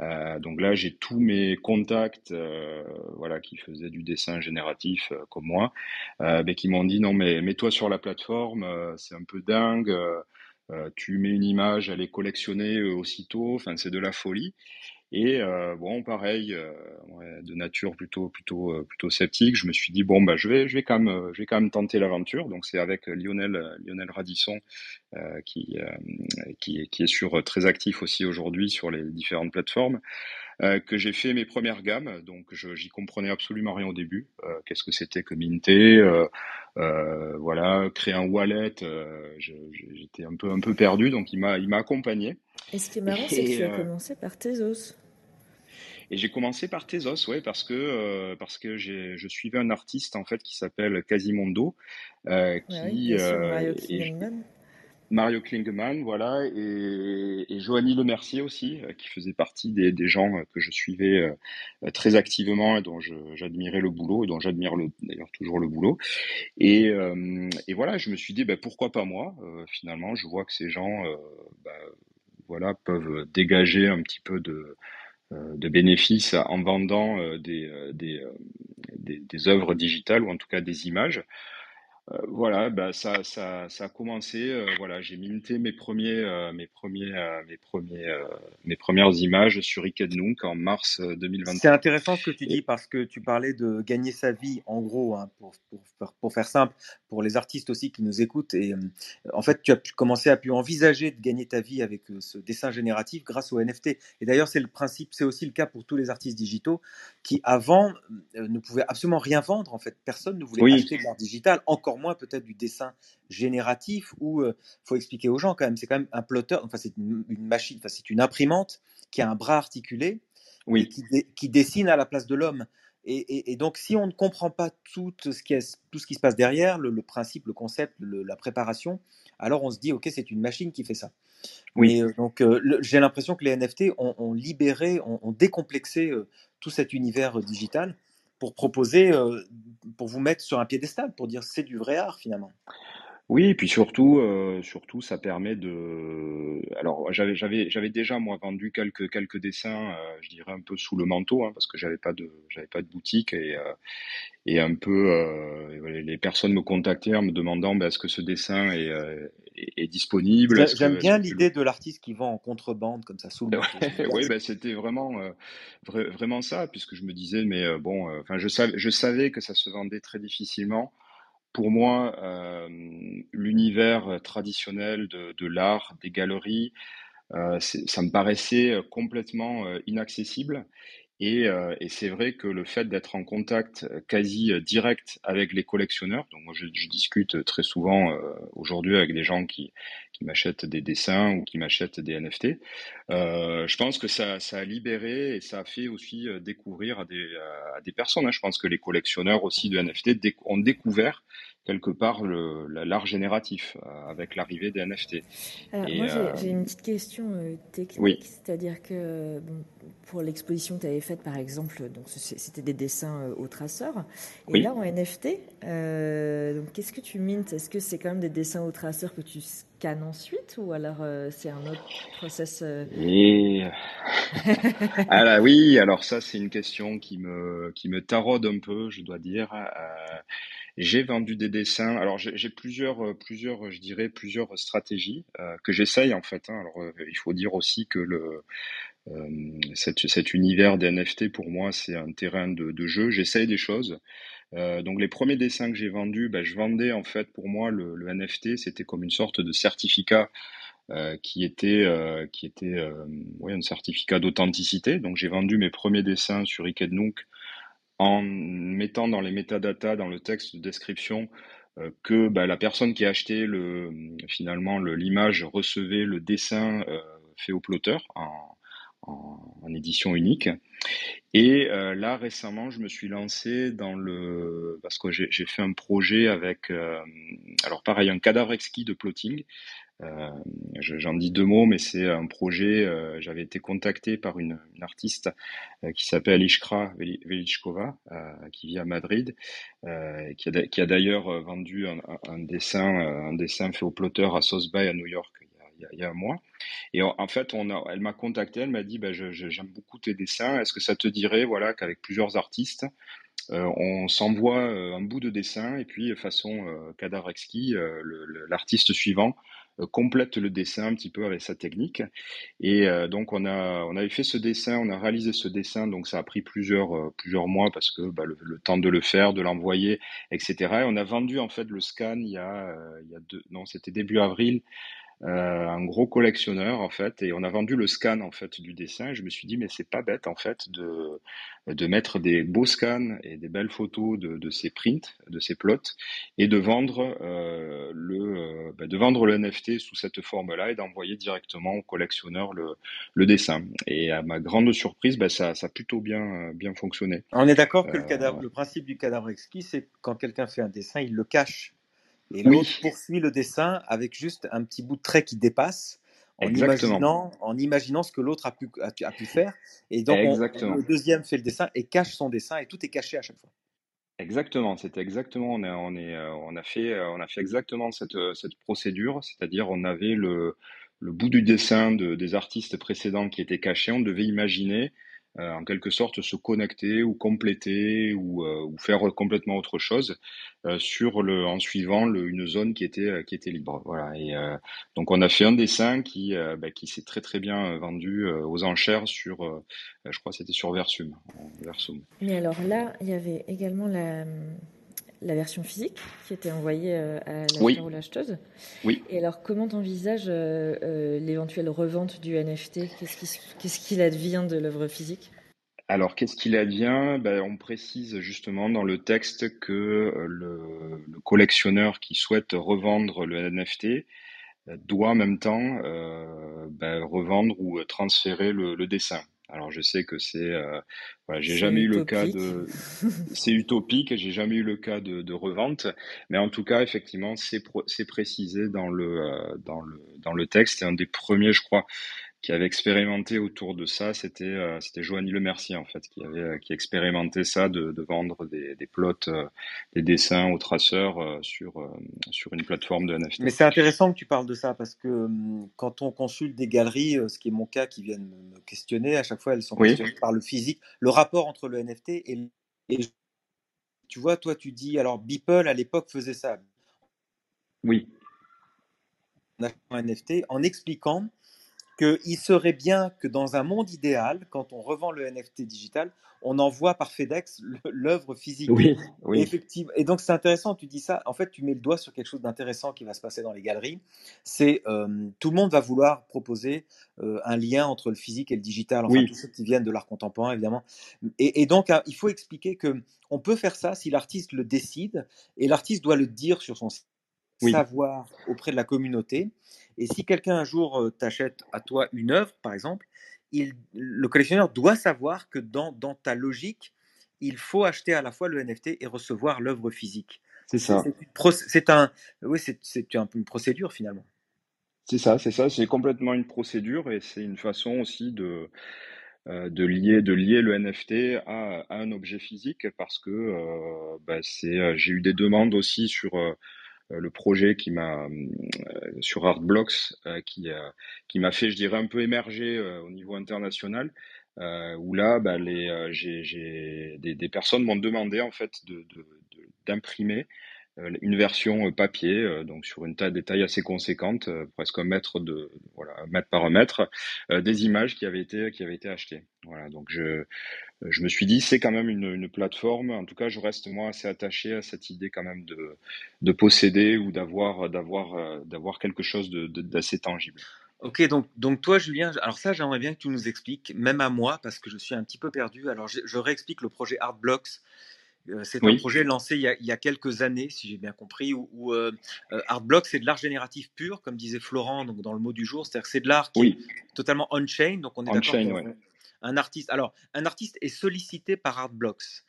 Euh, donc là, j'ai tous mes contacts, euh, voilà, qui faisaient du dessin génératif euh, comme moi, euh, mais qui m'ont dit non, mais mets-toi sur la plateforme, c'est un peu dingue. tu mets une image, elle est collectionnée aussitôt, enfin c'est de la folie. Et euh, bon, pareil, euh, ouais, de nature plutôt plutôt euh, plutôt sceptique, je me suis dit bon bah je vais je vais quand même euh, je vais quand même tenter l'aventure. Donc c'est avec Lionel euh, Lionel Radisson euh, qui qui qui est sur très actif aussi aujourd'hui sur les différentes plateformes euh, que j'ai fait mes premières gammes. Donc j'y comprenais absolument rien au début. Euh, Qu'est-ce que c'était que minter euh, euh, Voilà, créer un wallet. euh, J'étais un peu un peu perdu, donc il m'a il m'a accompagné. Et ce qui est marrant, c'est que tu as euh, commencé par Tezos. Et j'ai commencé par Tezos, ouais, parce que euh, parce que je suivais un artiste en fait qui s'appelle Quasimondo, euh, Ouais, oui, qui et- Klingenman. Mario Klingemann, voilà, et, et Joanie Lemercier aussi, euh, qui faisait partie des, des gens euh, que je suivais euh, très activement et dont j'admirais le boulot et dont j'admire le- d'ailleurs toujours le boulot. Et, et voilà, je me suis dit, ben, pourquoi pas moi Finalement, je vois que ces gens, ben, voilà, peuvent dégager un petit peu de de bénéfices en vendant des, des, des, des œuvres digitales ou en tout cas des images. Euh, voilà, bah ça, ça, ça a commencé. euh, voilà, j'ai minté mes premiers, euh, mes premiers, mes premiers, mes premières images sur Ikednunk en mars euh, C'est 2023. intéressant ce que tu dis parce que tu parlais de gagner sa vie, en gros, hein, pour, pour, faire- pour faire simple, pour les artistes aussi qui nous écoutent. Et en fait, tu as pu commencer à pu envisager de gagner ta vie avec ce dessin génératif grâce au NFT. Et d'ailleurs, c'est le principe, c'est aussi le cas pour tous les artistes digitaux qui, avant, ne pouvaient absolument rien vendre. En fait, personne ne voulait oui, acheter de l'art digital, encore moins peut-être du dessin génératif. Où il faut expliquer aux gens quand même, c'est quand même un plotter. Enfin, c'est une, une machine, enfin, c'est une imprimante qui a un bras articulé et qui, dé- qui dessine à la place de l'homme. Et, et- et donc, si on ne comprend pas tout ce qui, est- tout ce qui se passe derrière, le, le principe, le concept, le- la préparation, alors on se dit, OK, c'est une machine qui fait ça. oui. Mais euh, donc, euh, j'ai l'impression que les NFT ont, ont libéré, ont, ont décomplexé euh, tout cet univers euh, digital pour proposer, euh, pour vous mettre sur un piédestal, pour dire c'est du vrai art finalement. Oui, et puis surtout, euh, surtout, ça permet de. Alors, j'avais, j'avais, j'avais déjà moi vendu quelques quelques dessins, euh, je dirais un peu sous le manteau, hein, parce que j'avais pas de, j'avais pas de boutique et euh, et un peu, euh, voilà, les personnes me contactaient en me demandant, ben, est-ce que ce dessin est, euh, est, est disponible, J'ai- est-ce que J'aime est-ce bien que tu le l'idée de l'artiste qui vend en contrebande, comme ça, sous le manteau. J'aime bien oui, ça. ben c'était vraiment, euh, vra- vraiment ça, puisque je me disais, mais euh, bon, euh, enfin, je savais, je savais que ça se vendait très difficilement. Pour moi, euh, l'univers traditionnel de, de l'art, des galeries, euh, ça me paraissait euh, complètement inaccessible. Et, et c'est vrai que le fait d'être en contact quasi direct avec les collectionneurs, donc moi je, discute très souvent aujourd'hui avec des gens qui, qui m'achètent des dessins ou qui m'achètent des NFT, euh, je pense que ça, ça a libéré et ça a fait aussi euh, découvrir à des, à des personnes. hein. Je pense que les collectionneurs aussi de NFT déc- ont découvert quelque part l'art génératif euh, avec l'arrivée des NFT. Alors, Et moi, j'ai euh, j'ai une petite question technique, oui, c'est-à-dire que bon, pour l'exposition que tu avais faite, par exemple, c'était des dessins au traceur, et oui. là en NFT, euh, qu'est-ce que tu mintes? Est-ce que c'est quand même des dessins au traceur que tu scannes ensuite, ou alors euh, c'est un autre process euh, Et ah là, oui, alors ça c'est une question qui me qui me taraude un peu, je dois dire. Euh, j'ai vendu des dessins. Alors j'ai plusieurs plusieurs je dirais plusieurs stratégies que j'essaye en fait. hein. Alors il faut dire aussi que le cet, cet univers des NFT pour moi c'est un terrain de, de jeu. J'essaye des choses. Euh, donc les premiers dessins que j'ai vendus, ben, je vendais en fait pour moi le, NFT c'était comme une sorte de certificat euh, qui était euh, qui était un certificat d'authenticité. Donc j'ai vendu mes premiers dessins sur Ikednook en mettant dans les métadatas, dans le texte de description, que bah, la personne qui a acheté le, finalement le- l'image recevait le dessin fait au plotter en, édition unique. Et euh, là, récemment, je me suis lancé dans le... Parce que j'ai fait un projet avec, euh, alors pareil, un cadavre exquis de plotting. Euh, je- J'en dis deux mots, mais c'est un projet. J'avais été contacté par une, artiste qui s'appelle Ishkra Veli- Velichkova, qui vit à Madrid, qui a, d'ailleurs vendu un, dessin, un dessin fait au plotter à South Bay à New York il y a, un mois. Et en, fait, elle m'a contacté, elle m'a dit, bah, j'aime beaucoup tes dessins. Est-ce que ça te dirait, voilà, qu'avec plusieurs artistes euh, on s'envoie euh, un bout de dessin et puis façon euh, exquis, euh, le- l'artiste suivant complète le dessin un petit peu avec sa technique. Et donc on a on avait fait ce dessin, on a réalisé ce dessin, donc ça a pris plusieurs plusieurs mois parce que bah, le, temps de le faire, de l'envoyer, etc. Et on a vendu en fait le scan il y a il y a deux non c'était début avril un gros collectionneur en fait, et on a vendu le scan en fait du dessin. Et je me suis dit mais c'est pas bête en fait de de mettre des beaux scans et des belles photos de, de ces prints, de ces plots, et de vendre euh, le euh, bah, de vendre le NFT sous cette forme-là et d'envoyer directement au collectionneur le, le dessin. Et à ma grande surprise, bah, ça, ça a plutôt bien bien fonctionné. On est d'accord que le, cadavre, le principe du cadavre exquis, c'est quand quelqu'un fait un dessin, il le cache et l'autre oui. poursuit le dessin avec juste un petit bout de trait qui dépasse en, imaginant, en imaginant ce que l'autre a pu, a, a, pu faire. Et donc, on, le deuxième fait le dessin et cache son dessin et tout est caché à chaque fois. Exactement, c'était exactement, on a, on, est, on, a fait, on a fait exactement cette, cette procédure, c'est-à-dire on avait le, le bout du dessin de, des artistes précédents qui était caché, on devait imaginer euh, en quelque sorte se connecter ou compléter ou, euh, ou faire complètement autre chose euh, sur le en suivant le, une zone qui était qui était libre. Voilà. Et donc on a fait un dessin qui bah, qui s'est très très bien vendu aux enchères sur je crois c'était sur Versum, Versum. Mais alors là il y avait également la la version physique qui était envoyée à l'acheteur oui. ou l'acheteuse. Oui. Et alors, comment t'envisages euh, euh, l'éventuelle revente du NFT Qu'est-ce qu'il qu advient de l'œuvre physique? Alors, qu'est-ce qu'il advient? Ben, On précise justement dans le texte que euh, le, le, collectionneur qui souhaite revendre le NFT doit en même temps euh, ben, revendre ou transférer le, le dessin. Alors je sais que c'est, euh, voilà, j'ai jamais eu le cas de, c'est utopique, j'ai jamais eu le cas de, de, revente, mais en tout cas effectivement c'est c'est précisé dans le euh, dans le dans le texte. C'est un des premiers, je crois, qui avait expérimenté autour de ça, c'était euh, c'était Joanny Le Mercier en fait, qui avait qui expérimentait ça de, de vendre des, des plots, euh, des dessins aux traceurs euh, sur sur une plateforme de NFT. Mais c'est intéressant que tu parles de ça parce que hum, quand on consulte des galeries, ce qui est mon cas, qui viennent me questionner, à chaque fois elles sont Oui. questionnées par le physique, le rapport entre le NFT et, et tu vois, toi tu dis alors Beeple à l'époque faisait ça, Oui, en achetant un NFT, en expliquant qu'il serait bien que dans un monde idéal, quand on revend le NFT digital, on envoie par FedEx l'œuvre physique. oui, oui, Effectivement. Et donc c'est intéressant, tu dis ça. En fait, tu mets le doigt sur quelque chose d'intéressant qui va se passer dans les galeries. C'est euh, tout le monde va vouloir proposer euh, un lien entre le physique et le digital. Enfin, oui, tous ceux qui viennent de l'art contemporain, évidemment. Et, et donc, hein, il faut expliquer que on peut faire ça si l'artiste le décide, et l'artiste doit le dire sur son oui, savoir auprès de la communauté. Et si quelqu'un un jour euh, t'achète à toi une œuvre, par exemple, il, le collectionneur doit savoir que dans, dans ta logique, il faut acheter à la fois le NFT et recevoir l'œuvre physique. c'est ça. c'est un, oui, c'est un peu une procédure finalement. C'est ça, c'est ça, c'est complètement une procédure et c'est une façon aussi de, euh, de lier, de lier le NFT à, à un objet physique parce que euh, bah, c'est, j'ai eu des demandes aussi sur euh, le projet qui m'a euh, sur Artblocks euh, qui, euh, qui m'a fait, je dirais, un peu émerger euh, au niveau international. Euh, où là, bah, les, euh, j'ai, des, des personnes m'ont demandé en fait de, de, de- d'imprimer euh, une version euh, papier, euh, donc sur une taille, des tailles assez conséquentes, euh, presque un mètre de, voilà, un mètre par un mètre, euh, des images qui avaient été, qui avaient été achetées. Voilà, donc je, je me suis dit, c'est quand même une, une plateforme. En tout cas, je reste moi assez attaché à cette idée quand même de, de posséder ou d'avoir, d'avoir, euh, d'avoir quelque chose d'assez tangible. Ok, donc, donc toi, Julien, alors ça, j'aimerais bien que tu nous expliques, même à moi, parce que je suis un petit peu perdu. Alors, je, je réexplique le projet Artblocks. Euh, C'est un projet lancé il y a, il y a quelques années, si j'ai bien compris, où, où, euh, euh, Artblocks, c'est de l'art génératif pur, comme disait Florent donc, dans le mot du jour. C'est-à-dire que c'est de l'art qui est totalement on-chain. Donc, on est d'accord ouais. Un artiste. Alors, un artiste est sollicité par Artblocks.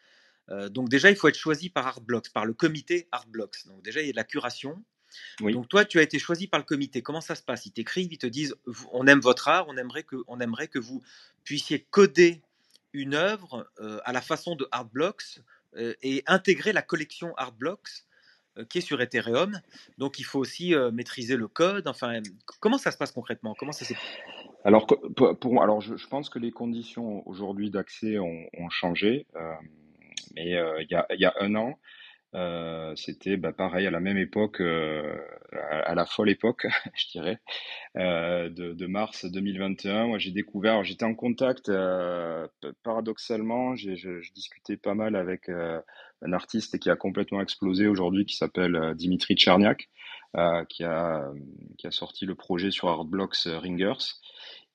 Euh, donc, déjà, il faut être choisi par Artblocks, par le comité Artblocks. Donc, déjà, il y a de la curation. Oui, Donc toi, tu as été choisi par le comité. Comment ça se passe? Ils t'écrivent, ils te disent, on aime votre art, on aimerait que, on aimerait que vous puissiez coder une œuvre euh, à la façon de Artblocks euh, et intégrer la collection Artblocks qui est sur Ethereum. Donc il faut aussi maîtriser le code. Enfin, comment ça se passe concrètement? Comment ça s'est Alors, pour, alors je, je pense que les conditions aujourd'hui d'accès ont, ont changé, euh, mais euh, il y a, y a un an, Euh, c'était bah, pareil à la même époque, euh, à, à, la folle époque, je dirais, euh, de, de, mars 2021. Moi, j'ai découvert, j'étais en contact, paradoxalement, je, je, discutais pas mal avec un artiste qui a complètement explosé aujourd'hui, qui s'appelle Dimitri Tcherniak, qui, a, qui a sorti le projet sur Artblocks Ringers.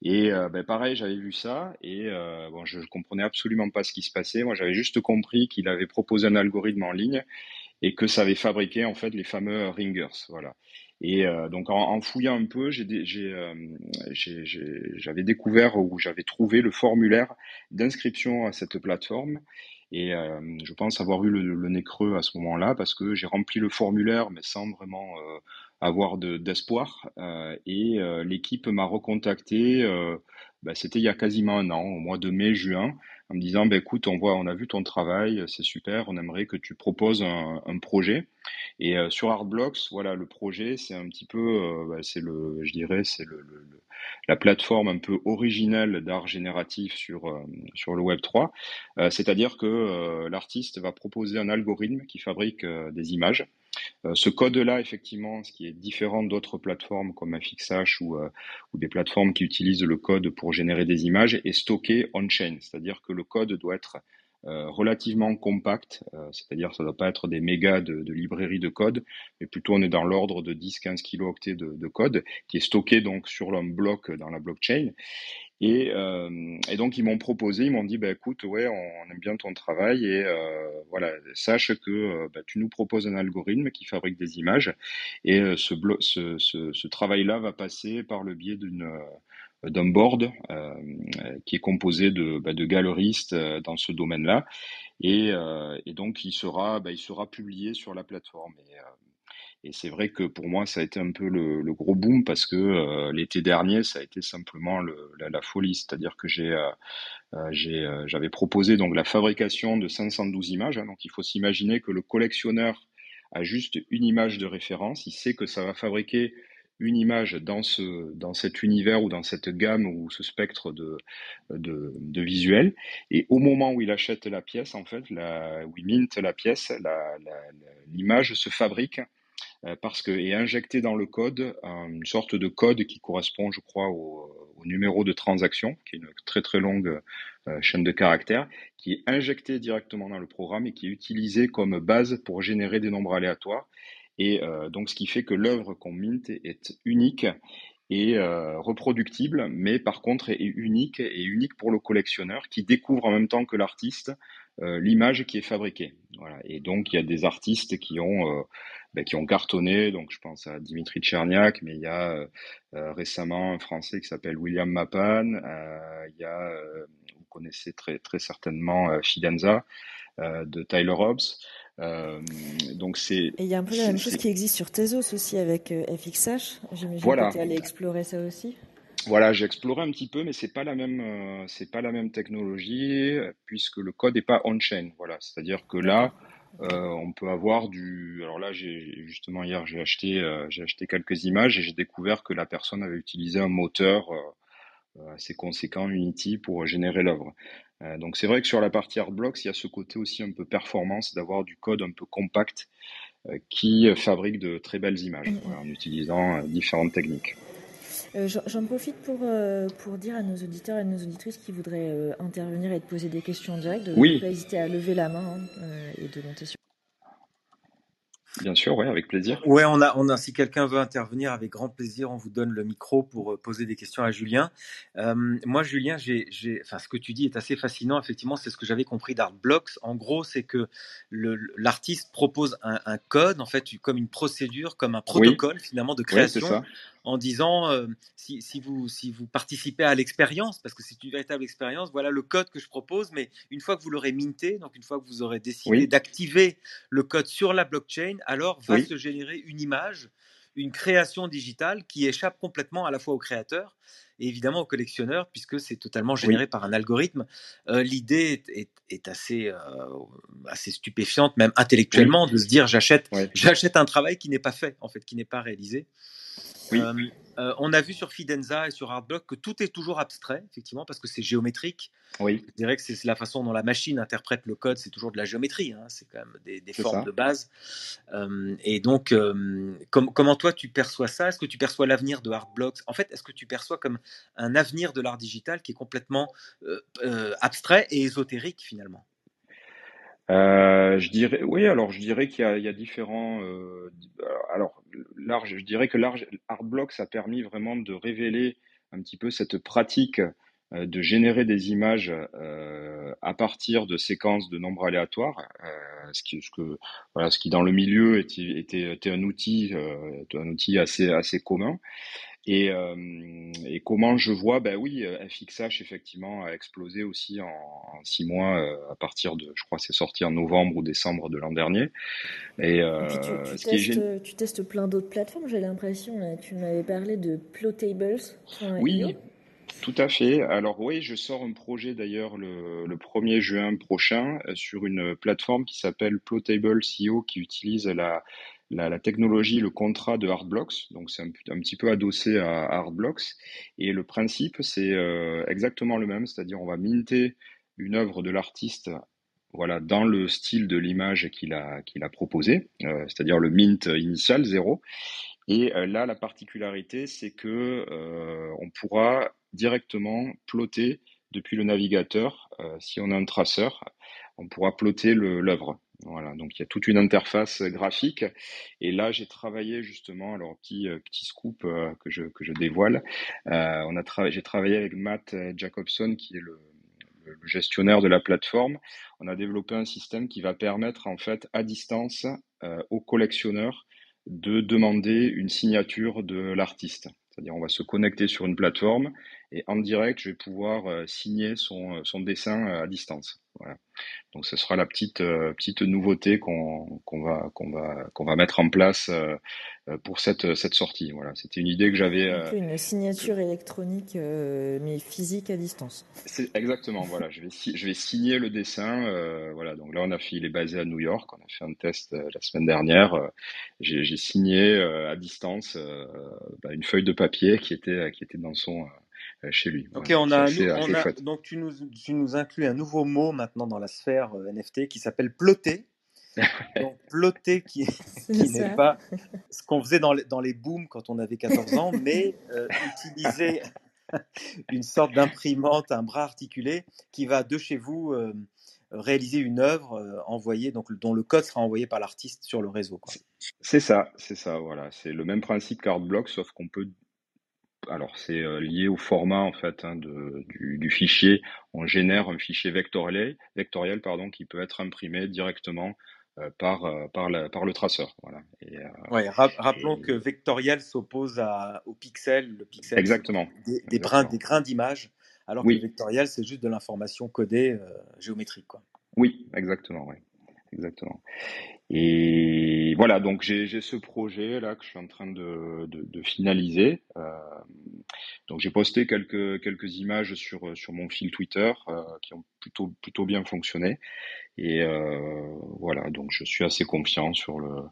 Et euh, ben pareil, j'avais vu ça et euh, bon, je, je comprenais absolument pas ce qui se passait. Moi, j'avais juste compris qu'il avait proposé un algorithme en ligne et que ça avait fabriqué en fait les fameux ringers. Voilà. Et euh, donc en, en, fouillant un peu, euh, j'avais découvert ou j'avais trouvé le formulaire d'inscription à cette plateforme. Et euh, je pense avoir eu le, le nez creux à ce moment-là parce que j'ai rempli le formulaire mais sans vraiment euh, avoir d'espoir. Euh, et euh, l'équipe m'a recontacté, euh, bah, c'était il y a quasiment un an, au mois de mai, juin, en me disant, bah, écoute, on voit, on a vu ton travail, c'est super, on aimerait que tu proposes un, projet. Et sur Artblocks, voilà, le projet, c'est un petit peu, bah, c'est le, je dirais, c'est la plateforme un peu originale d'art génératif sur, sur le Web 3. C'est-à-dire que l'artiste va proposer un algorithme qui fabrique des images. Euh, ce code-là, effectivement, ce qui est différent d'autres plateformes comme FXH ou, euh, ou des plateformes qui utilisent le code pour générer des images, est stocké on-chain, c'est-à-dire que le code doit être relativement compact, euh, c'est-à-dire ça ne doit pas être des mégas de, de librairies de code, mais plutôt on est dans l'ordre de 10-15 kilooctets de, de, code qui est stocké donc sur un bloc dans la blockchain. Et, euh, et donc ils m'ont proposé, ils m'ont dit, bah, écoute, ouais, on, aime bien ton travail et euh, voilà, sache que bah, tu nous proposes un algorithme qui fabrique des images et ce, ce, ce travail-là va passer par le biais d'une d'un board euh, qui est composé de, bah, de galeristes euh, dans ce domaine-là. Et, euh, et, donc, il sera, bah, il sera publié sur la plateforme. Et, et c'est vrai que pour moi, ça a été un peu le, le gros boom parce que euh, l'été dernier, ça a été simplement le, la, folie. C'est-à-dire que j'ai, euh, j'avais proposé donc la fabrication de 512 images. Hein, donc, il faut s'imaginer que le collectionneur a juste une image de référence. Il sait que ça va fabriquer une image dans, ce, dans cet univers ou dans cette gamme ou ce spectre de, de, de visuel. Et au moment où il achète la pièce, en fait, la, où il mint la pièce, l'image se fabrique euh, parce que est injecté dans le code une sorte de code qui correspond, je crois, au, au numéro de transaction, qui est une très très longue euh, chaîne de caractères, qui est injecté directement dans le programme et qui est utilisé comme base pour générer des nombres aléatoires. Et euh, donc, ce qui fait que l'œuvre qu'on mint est unique et euh, reproductible, mais par contre est unique et unique pour le collectionneur qui découvre en même temps que l'artiste euh, l'image qui est fabriquée. Voilà. Et donc il y a des artistes qui ont ben, qui ont cartonné. Donc je pense à Dimitri Tcherniak, mais il y a récemment un Français qui s'appelle William Mapan. il y a vous connaissez très très certainement Fidenza de Tyler Hobbs. Euh, donc c'est. Et il y a un peu la même chose qui existe sur Tezos aussi avec euh, FXH. J'imagine voilà. que tu es allé explorer ça aussi. Voilà, j'ai exploré un petit peu, mais c'est pas la même, euh, c'est pas la même technologie puisque le code n'est pas on-chain. Voilà, c'est-à-dire que là, euh, on peut avoir du. Alors là, j'ai justement hier, j'ai acheté, euh, j'ai acheté quelques images et j'ai découvert que la personne avait utilisé un moteur assez conséquent Unity pour générer l'œuvre. Euh, donc c'est vrai que sur la partie Artblocks, il y a ce côté aussi un peu performance, d'avoir du code un peu compact euh, qui fabrique de très belles images mm -hmm. en utilisant euh, différentes techniques. Euh, J'en profite pour, euh, pour dire à nos auditeurs et à nos auditrices qui voudraient euh, intervenir et te poser des questions en direct de oui. ne pas hésiter à lever la main hein, et de monter sur. Bien sûr, ouais, avec plaisir. Ouais, on a, on a, si quelqu'un veut intervenir, avec grand plaisir, on vous donne le micro pour euh, poser des questions à Julien. Euh, moi, Julien, j'ai, enfin, ce que tu dis est assez fascinant. Effectivement, c'est ce que j'avais compris d'Artblocks. En gros, c'est que l'artiste propose un, un, code, en fait, comme une procédure, comme un protocole oui. finalement de création. En disant euh, si, si, vous, si vous participez à l'expérience, parce que c'est une véritable expérience, voilà le code que je propose, mais une fois que vous l'aurez minté, donc une fois que vous aurez décidé oui. d'activer le code sur la blockchain, alors va oui. se générer une image, une création digitale qui échappe complètement à la fois au créateur et évidemment au collectionneur, puisque c'est totalement généré oui. par un algorithme. Euh, L'idée est, est, est, assez, euh, assez stupéfiante, même intellectuellement, de se dire j'achète j'achète un travail qui n'est pas fait, en fait, qui n'est pas réalisé. Oui. Euh, euh, on a vu sur Fidenza et sur Artblock que tout est toujours abstrait, effectivement, parce que c'est géométrique. Oui, Je dirais que c'est la façon dont la machine interprète le code, c'est toujours de la géométrie, hein, c'est quand même des, formes ça. de base. Euh, et donc, euh, com- comment toi tu perçois ça? Est-ce que tu perçois l'avenir de Artblocks En fait, est-ce que tu perçois comme un avenir de l'art digital qui est complètement abstrait et ésotérique finalement? Euh, je dirais, oui, alors je dirais qu'il y y a différents. euh, alors, l'art, je dirais que l'art, Artblocks a permis vraiment de révéler un petit peu cette pratique euh, de générer des images euh, à partir de séquences de nombres aléatoires, ce qui, ce que, voilà, ce qui dans le milieu était, était, était un outil, un outil assez, assez commun. Et, euh, et comment je vois, ben oui, FXH effectivement a explosé aussi en, en six mois euh, à partir de, je crois, c'est sorti en novembre ou décembre de l'an dernier. Et, euh, tu, tu ce qui est testes, génial, tu testes plein d'autres plateformes, j'ai l'impression. Tu m'avais parlé de Plotables.io. oui, tout à fait. Alors oui, je sors un projet d'ailleurs le, le 1er juin prochain sur une plateforme qui s'appelle Plotable.io qui utilise la, la, technologie, le contrat de Hardblocks. Donc c'est un, petit peu adossé à, Hardblocks. Et le principe, c'est euh, exactement le même, c'est-à-dire on va minter une œuvre de l'artiste voilà, dans le style de l'image qu'il a, qu'il proposé, euh, c'est-à-dire le mint initial, zéro. Et euh, là, la particularité, c'est que on pourra directement plotter depuis le navigateur. si on a un traceur, on pourra plotter l'œuvre. Voilà, donc il y a toute une interface graphique. Et là, j'ai travaillé justement, alors petit euh, scoop euh, que je que je dévoile. Euh, j'ai travaillé avec Matt Jacobson, qui est le, gestionnaire de la plateforme. On a développé un système qui va permettre en fait à distance euh, aux collectionneurs de demander une signature de l'artiste. C'est-à-dire, on va se connecter sur une plateforme et en direct, je vais pouvoir euh, signer son, euh, dessin euh, à distance. Voilà. Donc, ce sera la petite, euh, petite nouveauté qu'on va, qu'on va, qu'on va mettre en place euh, euh, pour cette, cette sortie. Voilà. C'était une idée que j'avais. Euh, une signature électronique, mais physique à distance. c'est exactement, voilà. Je vais, je vais signer le dessin. voilà. Donc là, on a fait, il est basé à New York. On a fait un test la semaine dernière. j'ai signé à distance bah, une feuille de papier qui était, qui était dans son, chez lui. Ok, Voilà. on a, assez, on chouette. donc tu nous, tu nous inclus un nouveau mot maintenant dans la sphère euh, NFT qui s'appelle plotter. Donc plotter qui, qui n'est pas ce qu'on faisait dans les, dans les booms quand on avait 14 ans, mais euh, utiliser une sorte d'imprimante, un bras articulé qui va de chez vous euh, réaliser une œuvre euh, envoyée, donc dont le code sera envoyé par l'artiste sur le réseau. C'est ça, c'est ça, voilà. C'est le même principe qu'Artblock, sauf qu'on peut. Alors, c'est euh, lié au format en fait hein, de, du, du fichier. On génère un fichier vectoriel, vectoriel pardon, qui peut être imprimé directement euh, par euh, par, la- par le traceur. Voilà. Et, euh, Ouais, rap- rappelons et- que vectoriel s'oppose à- au pixel. Le pixel, exactement, des, des brins, des grains d'image, alors que vectoriel, c'est juste de l'information codée géométrique. Quoi. oui, exactement, oui, exactement. Et voilà, donc j'ai j'ai ce projet là que je suis en train de, de, de finaliser. Euh, donc j'ai posté quelques quelques images sur sur mon fil Twitter euh, qui ont plutôt plutôt bien fonctionné. Et euh, voilà, donc je suis assez confiant sur le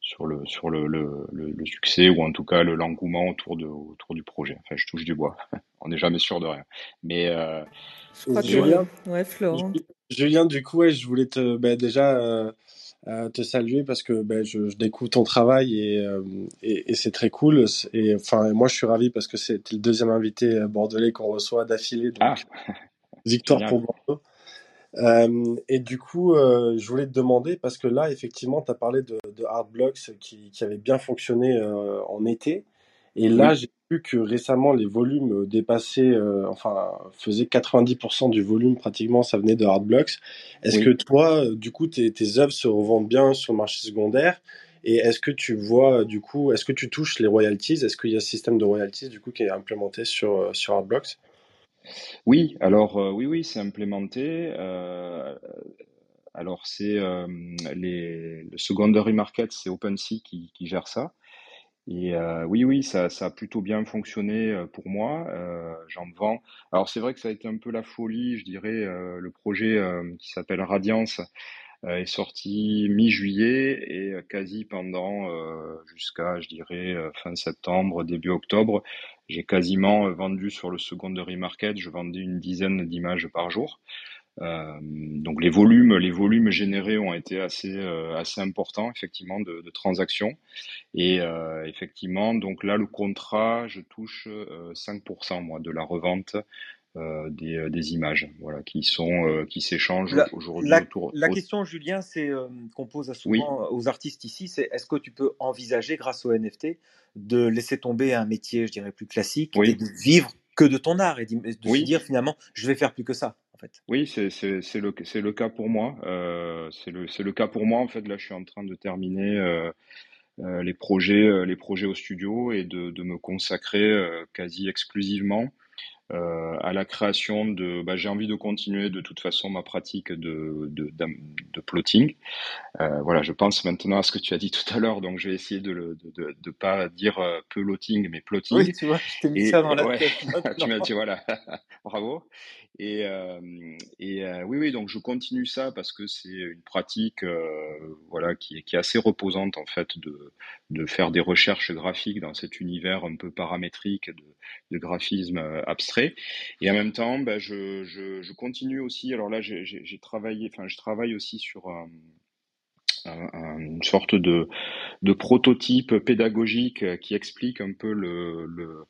sur le sur le, le, le, le succès ou en tout cas le l'engouement autour de autour du projet. Enfin, je touche du bois. On n'est jamais sûr de rien. Mais euh, Je crois que... Julien, Ouais, Florent. Julien, du coup, ouais, je voulais te bah, déjà euh, euh, te saluer parce que bah, je, je découvre ton travail et, euh, et, et c'est très cool. Et enfin, moi, je suis ravi parce que c'était le deuxième invité bordelais qu'on reçoit d'affilée, ah, victoire pour Bordeaux. Euh, et du coup, euh, je voulais te demander, parce que là, effectivement, tu as parlé de, de Hardblocks qui, qui avait bien fonctionné euh, en été. Et là, Oui, j'ai vu que récemment, les volumes dépassaient, euh, enfin, faisaient 90% du volume pratiquement, ça venait de Hardblocks. Est-ce que toi, euh, du coup, tes, tes œuvres se revendent bien sur le marché secondaire? Et est-ce que tu vois, du coup, est-ce que tu touches les royalties? Est-ce qu'il y a ce système de royalties, du coup, qui est implémenté sur, euh, sur Hardblocks? Oui, alors euh, oui, oui, c'est implémenté. Euh, alors c'est euh, les le secondary market, c'est OpenSea qui, qui gère ça. Et euh, oui, oui, ça, ça a plutôt bien fonctionné euh, pour moi. Euh, j'en vends. Alors c'est vrai que ça a été un peu la folie, je dirais, le projet qui s'appelle Radiance est sorti mi-juillet et quasi pendant jusqu'à, je dirais, fin septembre, début octobre, j'ai quasiment vendu sur le secondary market, je vendais une dizaine d'images par jour. Euh, donc les volumes, les volumes générés ont été assez euh, assez importants effectivement de, de transactions et euh, effectivement donc là le contrat je touche 5% moi de la revente des, des, images voilà qui sont qui s'échangent aujourd'hui la, autour. La question Julien c'est qu'on pose souvent aux artistes ici c'est est-ce que tu peux envisager grâce au NFT de laisser tomber un métier je dirais plus classique et de vivre que de ton art et de se dire finalement je vais faire plus que ça oui, c'est le, le cas pour moi. Euh, c'est le, le cas pour moi. En fait, là, je suis en train de terminer euh, euh, les, projets, les projets au studio et de, de me consacrer quasi exclusivement à la création de. Bah, J'ai envie de continuer de toute façon ma pratique de, de, de plotting. voilà, je pense maintenant à ce que tu as dit tout à l'heure, donc je vais essayer de ne de, de, pas dire peloting, mais plotting. Oui, tu vois, je t'ai mis ça dans la tête. tu m'as dit, voilà, bravo. Et, euh, et euh, oui, oui, donc je continue ça parce que c'est une pratique, euh, voilà, qui est, qui est assez reposante en fait de, de faire des recherches graphiques dans cet univers un peu paramétrique de, de graphisme abstrait. Et en même temps, ben, je, continue aussi. Alors là, j'ai travaillé, enfin, je travaille aussi sur un, une sorte de, prototype pédagogique qui explique un peu le, euh,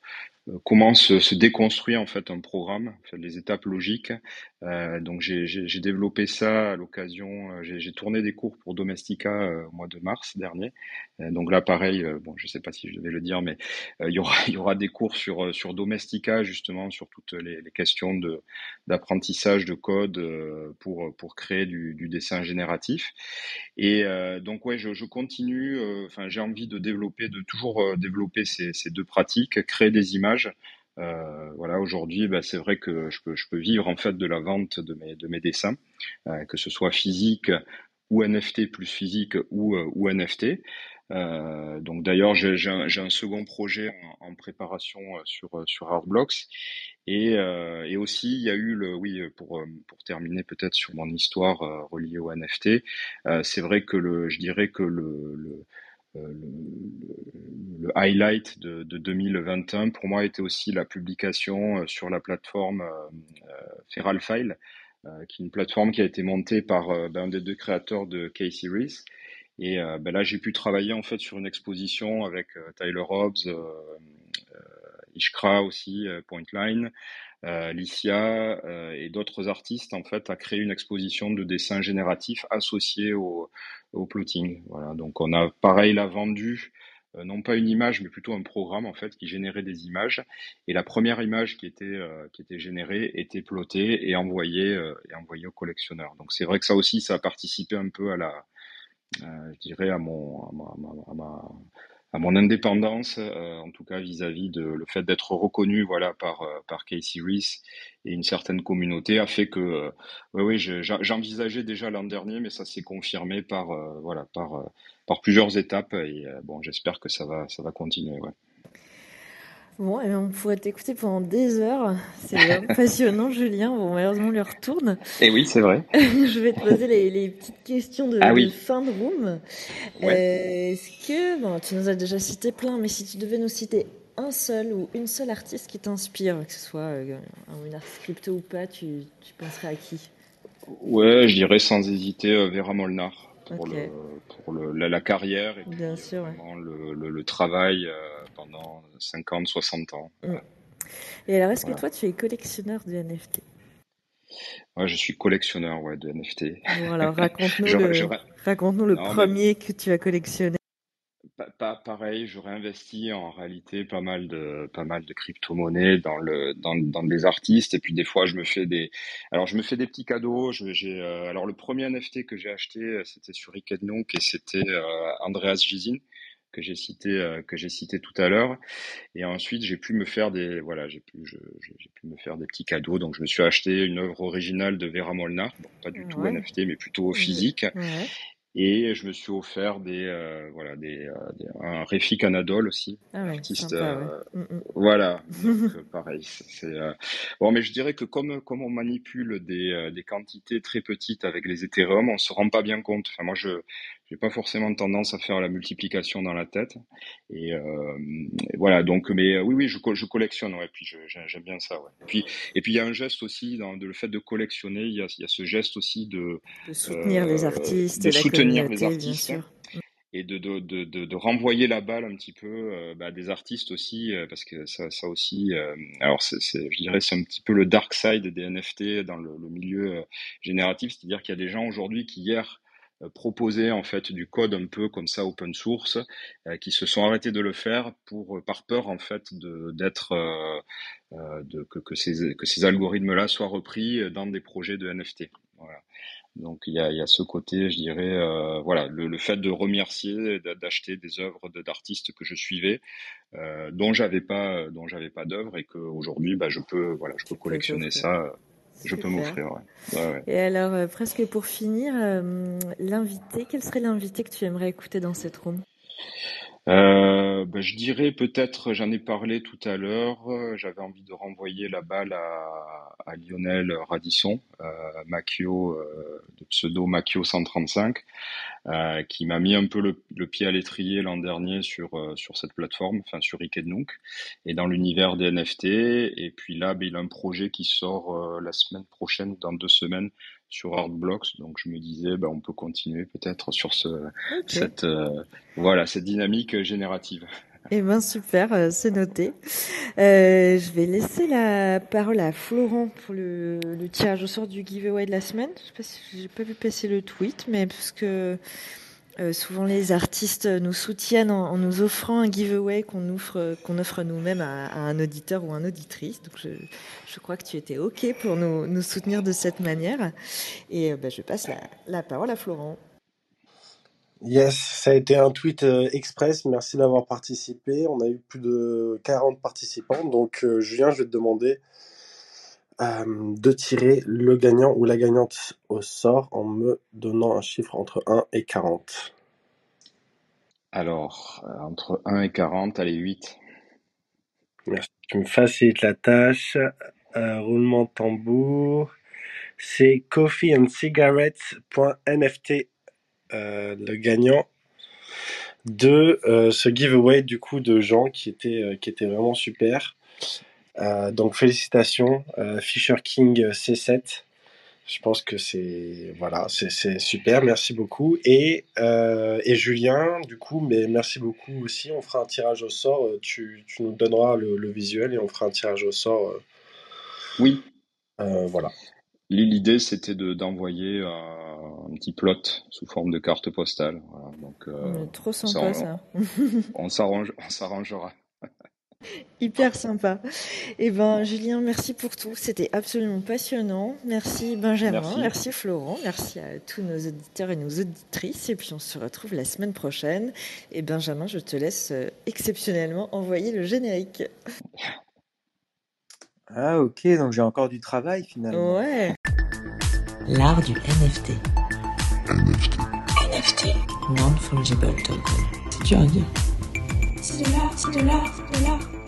comment se, se, déconstruit en fait un programme, les étapes logiques. Euh, donc j'ai développé ça à l'occasion, euh, j'ai tourné des cours pour Domestica euh, au mois de mars dernier. donc là pareil, bon je sais pas si je devais le dire, mais il y aura des cours sur sur Domestica justement sur toutes les, questions d'apprentissage de code pour créer du, dessin génératif. Et donc ouais je, continue, enfin j'ai envie de développer, de toujours développer ces deux pratiques, créer des images euh, voilà, aujourd'hui, bah, c'est vrai que je peux, vivre en fait de la vente de mes, de mes dessins, euh, que ce soit physique ou NFT plus physique ou, euh, NFT. donc d'ailleurs, j'ai un, second projet en, préparation sur, sur Artblocks. Et, aussi, il y a eu le, oui, pour, terminer peut-être sur mon histoire reliée au NFT, c'est vrai que le, je dirais que le, le, le, highlight de, de, 2021 pour moi était aussi la publication euh, sur la plateforme euh, Feral File, qui est une plateforme qui a été montée par ben, un des deux créateurs de K-Series. Et ben là, j'ai pu travailler en fait sur une exposition avec Tyler Hobbs, Ishkra aussi, Pointline, euh, Licia euh, et d'autres artistes en fait à créer une exposition de dessins génératifs associés au, plotting. Voilà, donc on a pareil là vendu euh, non pas une image mais plutôt un programme en fait qui générait des images et la première image qui était euh, qui était générée était plotée et envoyée et envoyée au collectionneur. Donc c'est vrai que ça aussi ça a participé un peu à la je dirais à mon à ma à mon indépendance, euh, en tout cas vis-à-vis de le fait d'être reconnu voilà par euh, par Casey Reese et une certaine communauté a fait que euh, oui oui j'envisageais déjà l'an dernier mais ça s'est confirmé par voilà par par plusieurs étapes et bon j'espère que ça va ça va continuer ouais. Bon, et on pourrait t'écouter pendant des heures. C'est passionnant, Julien. Bon, malheureusement, on lui retourne. Et oui, c'est vrai. je vais te poser les, les petites questions de, ah, oui. fin de room. Ouais. Euh, Est-ce que, bon, tu nous as déjà cité plein, mais si tu devais nous citer un seul ou une seule artiste qui t'inspire, que ce soit euh, un artiste crypto ou pas, tu, tu penserais à qui? Ouais, je dirais sans hésiter euh, Vera Molnar pour, okay. le, pour le, la, la, carrière et Bien puis, sûr, vraiment ouais. le, le, travail euh, pendant 50, 60 ans. Mm. Et alors, est-ce voilà. que toi, tu es collectionneur de NFT Ouais, je suis collectionneur ouais, de NFT. Bon, alors raconte-nous le, raconte le non, premier mais... que tu as collectionné pas pareil, j'aurais investi en réalité pas mal de pas mal de crypto-monnaies dans le dans, dans des artistes. Et puis des fois je me fais des alors je me fais des petits cadeaux, j'ai euh, alors le premier NFT que j'ai acheté euh, c'était sur Ikednunk et c'était euh, Andreas Gizin que j'ai cité euh, que j'ai cité tout à l'heure. Et ensuite j'ai pu me faire des voilà j'ai pu j'ai pu me faire des petits cadeaux. Donc je me suis acheté une œuvre originale de Vera Molnar. Bon, pas du ouais. tout NFT mais plutôt physique. Ouais. Et je me suis offert des, euh, voilà, des, euh, des- un Refik Anadol aussi, Ah ouais, artiste. sympa, ouais. euh, Mm, mm. voilà, donc euh, pareil. c'est euh, bon, mais je dirais que comme comme on manipule des, des quantités très petites avec les Ethereum, on se rend pas bien compte. Enfin, moi, je j'ai pas forcément tendance à faire la multiplication dans la tête. Et, euh, et voilà, donc, mais euh, oui, oui, je, je collectionne, ouais, puis j'aime bien ça, ouais. Et puis, et puis il y a un geste aussi dans le fait de collectionner. Il y a, il y a ce geste aussi de De soutenir les euh, artistes, de la soutenir les bien artistes sûr. et de, de, de, de, renvoyer la balle un petit peu euh, bah, des artistes aussi, euh, parce que ça, ça aussi, euh, alors c'est, je dirais c'est un petit peu le dark side des NFT dans le, le milieu génératif, c'est-à-dire qu'il y a des gens aujourd'hui qui hier euh, proposaient en fait du code un peu comme ça open source, euh, qui se sont arrêtés de le faire pour euh, par peur en fait de d'être de, que, que ces que ces algorithmes-là soient repris dans des projets de NFT. Voilà. Donc il y a, y a ce côté, je dirais, euh, voilà, le, le fait de remercier, d'a- d'acheter des œuvres d'artistes que je suivais, euh, dont j'avais pas, dont j'avais pas d'œuvres et que aujourd'hui, bah, je peux, voilà, je peux collectionner ça, je peux m'offrir, ouais. Ouais, ouais. Et alors, euh, presque pour finir, euh, l'invité, quel serait l'invité que tu aimerais écouter dans cette room? Euh, bah, je dirais peut-être, j'en ai parlé tout à l'heure, euh, j'avais envie de renvoyer la balle à, à Lionel Radisson, euh, Macchio, euh, de pseudo Macchio 135, euh, qui m'a mis un peu le, le pied à l'étrier l'an dernier sur, sur cette plateforme, enfin sur Ikednook, et dans l'univers des NFT. Et puis là, ben, il a un projet qui sort la semaine prochaine, dans deux semaines, sur Artblocks. Donc je me disais, ben, on peut continuer peut-être sur ce, cette, euh, voilà, cette dynamique générative. Eh ben super, euh, c'est noté. Euh, je vais laisser la parole à Florent pour le, le tirage au sort du giveaway de la semaine. Je sais pas si j'ai pas vu passer le tweet, mais parce que euh, souvent les artistes nous soutiennent en, nous offrant un giveaway qu'on offre offre nous-mêmes à, à un auditeur ou un auditrice. Donc je, crois que tu étais ok pour nous, soutenir de cette manière. Et euh, ben, je passe la, la parole à Florent. Yes, ça a été un tweet euh, express. Merci d'avoir participé. On a eu plus de 40 participants. Donc, Julien, je vais te demander de tirer le gagnant ou la gagnante au sort en me donnant un chiffre entre 1 et 40. Alors, euh, entre 1 et 40, allez, 8. Merci. Tu me facilites la tâche. Euh, roulement de tambour. C'est coffeeandcigarettes.nft, euh, le gagnant de euh, ce giveaway du coup de Jean qui était, euh, qui était vraiment super. Euh, donc félicitations, euh, Fisher King C7. Je pense que c'est voilà, c'est c'est super, merci beaucoup. Et, euh, et Julien, du coup, mais merci beaucoup aussi. On fera un tirage au sort. Tu, tu nous donneras le, le visuel et on fera un tirage au sort. Oui, euh, voilà. l'idée c'était de d'envoyer euh, un petit plot sous forme de carte postale. Voilà, donc, euh, Trop sympa ça. on s'arrange, on s'arrangera. Hyper sympa. Eh ben, Julien, merci pour tout. C'était absolument passionnant. Merci Benjamin, Merci. merci Florent, merci à tous nos auditeurs et nos auditrices. Et puis on se retrouve la semaine prochaine. Et Benjamin, je te laisse euh, exceptionnellement envoyer le générique. Ah ok, donc j'ai encore du travail finalement. Ouais. L'art du NFT. NFT. NFT. Non-fungible token. C'est dur à dire. C'est de l'art, c'est de l'art, de.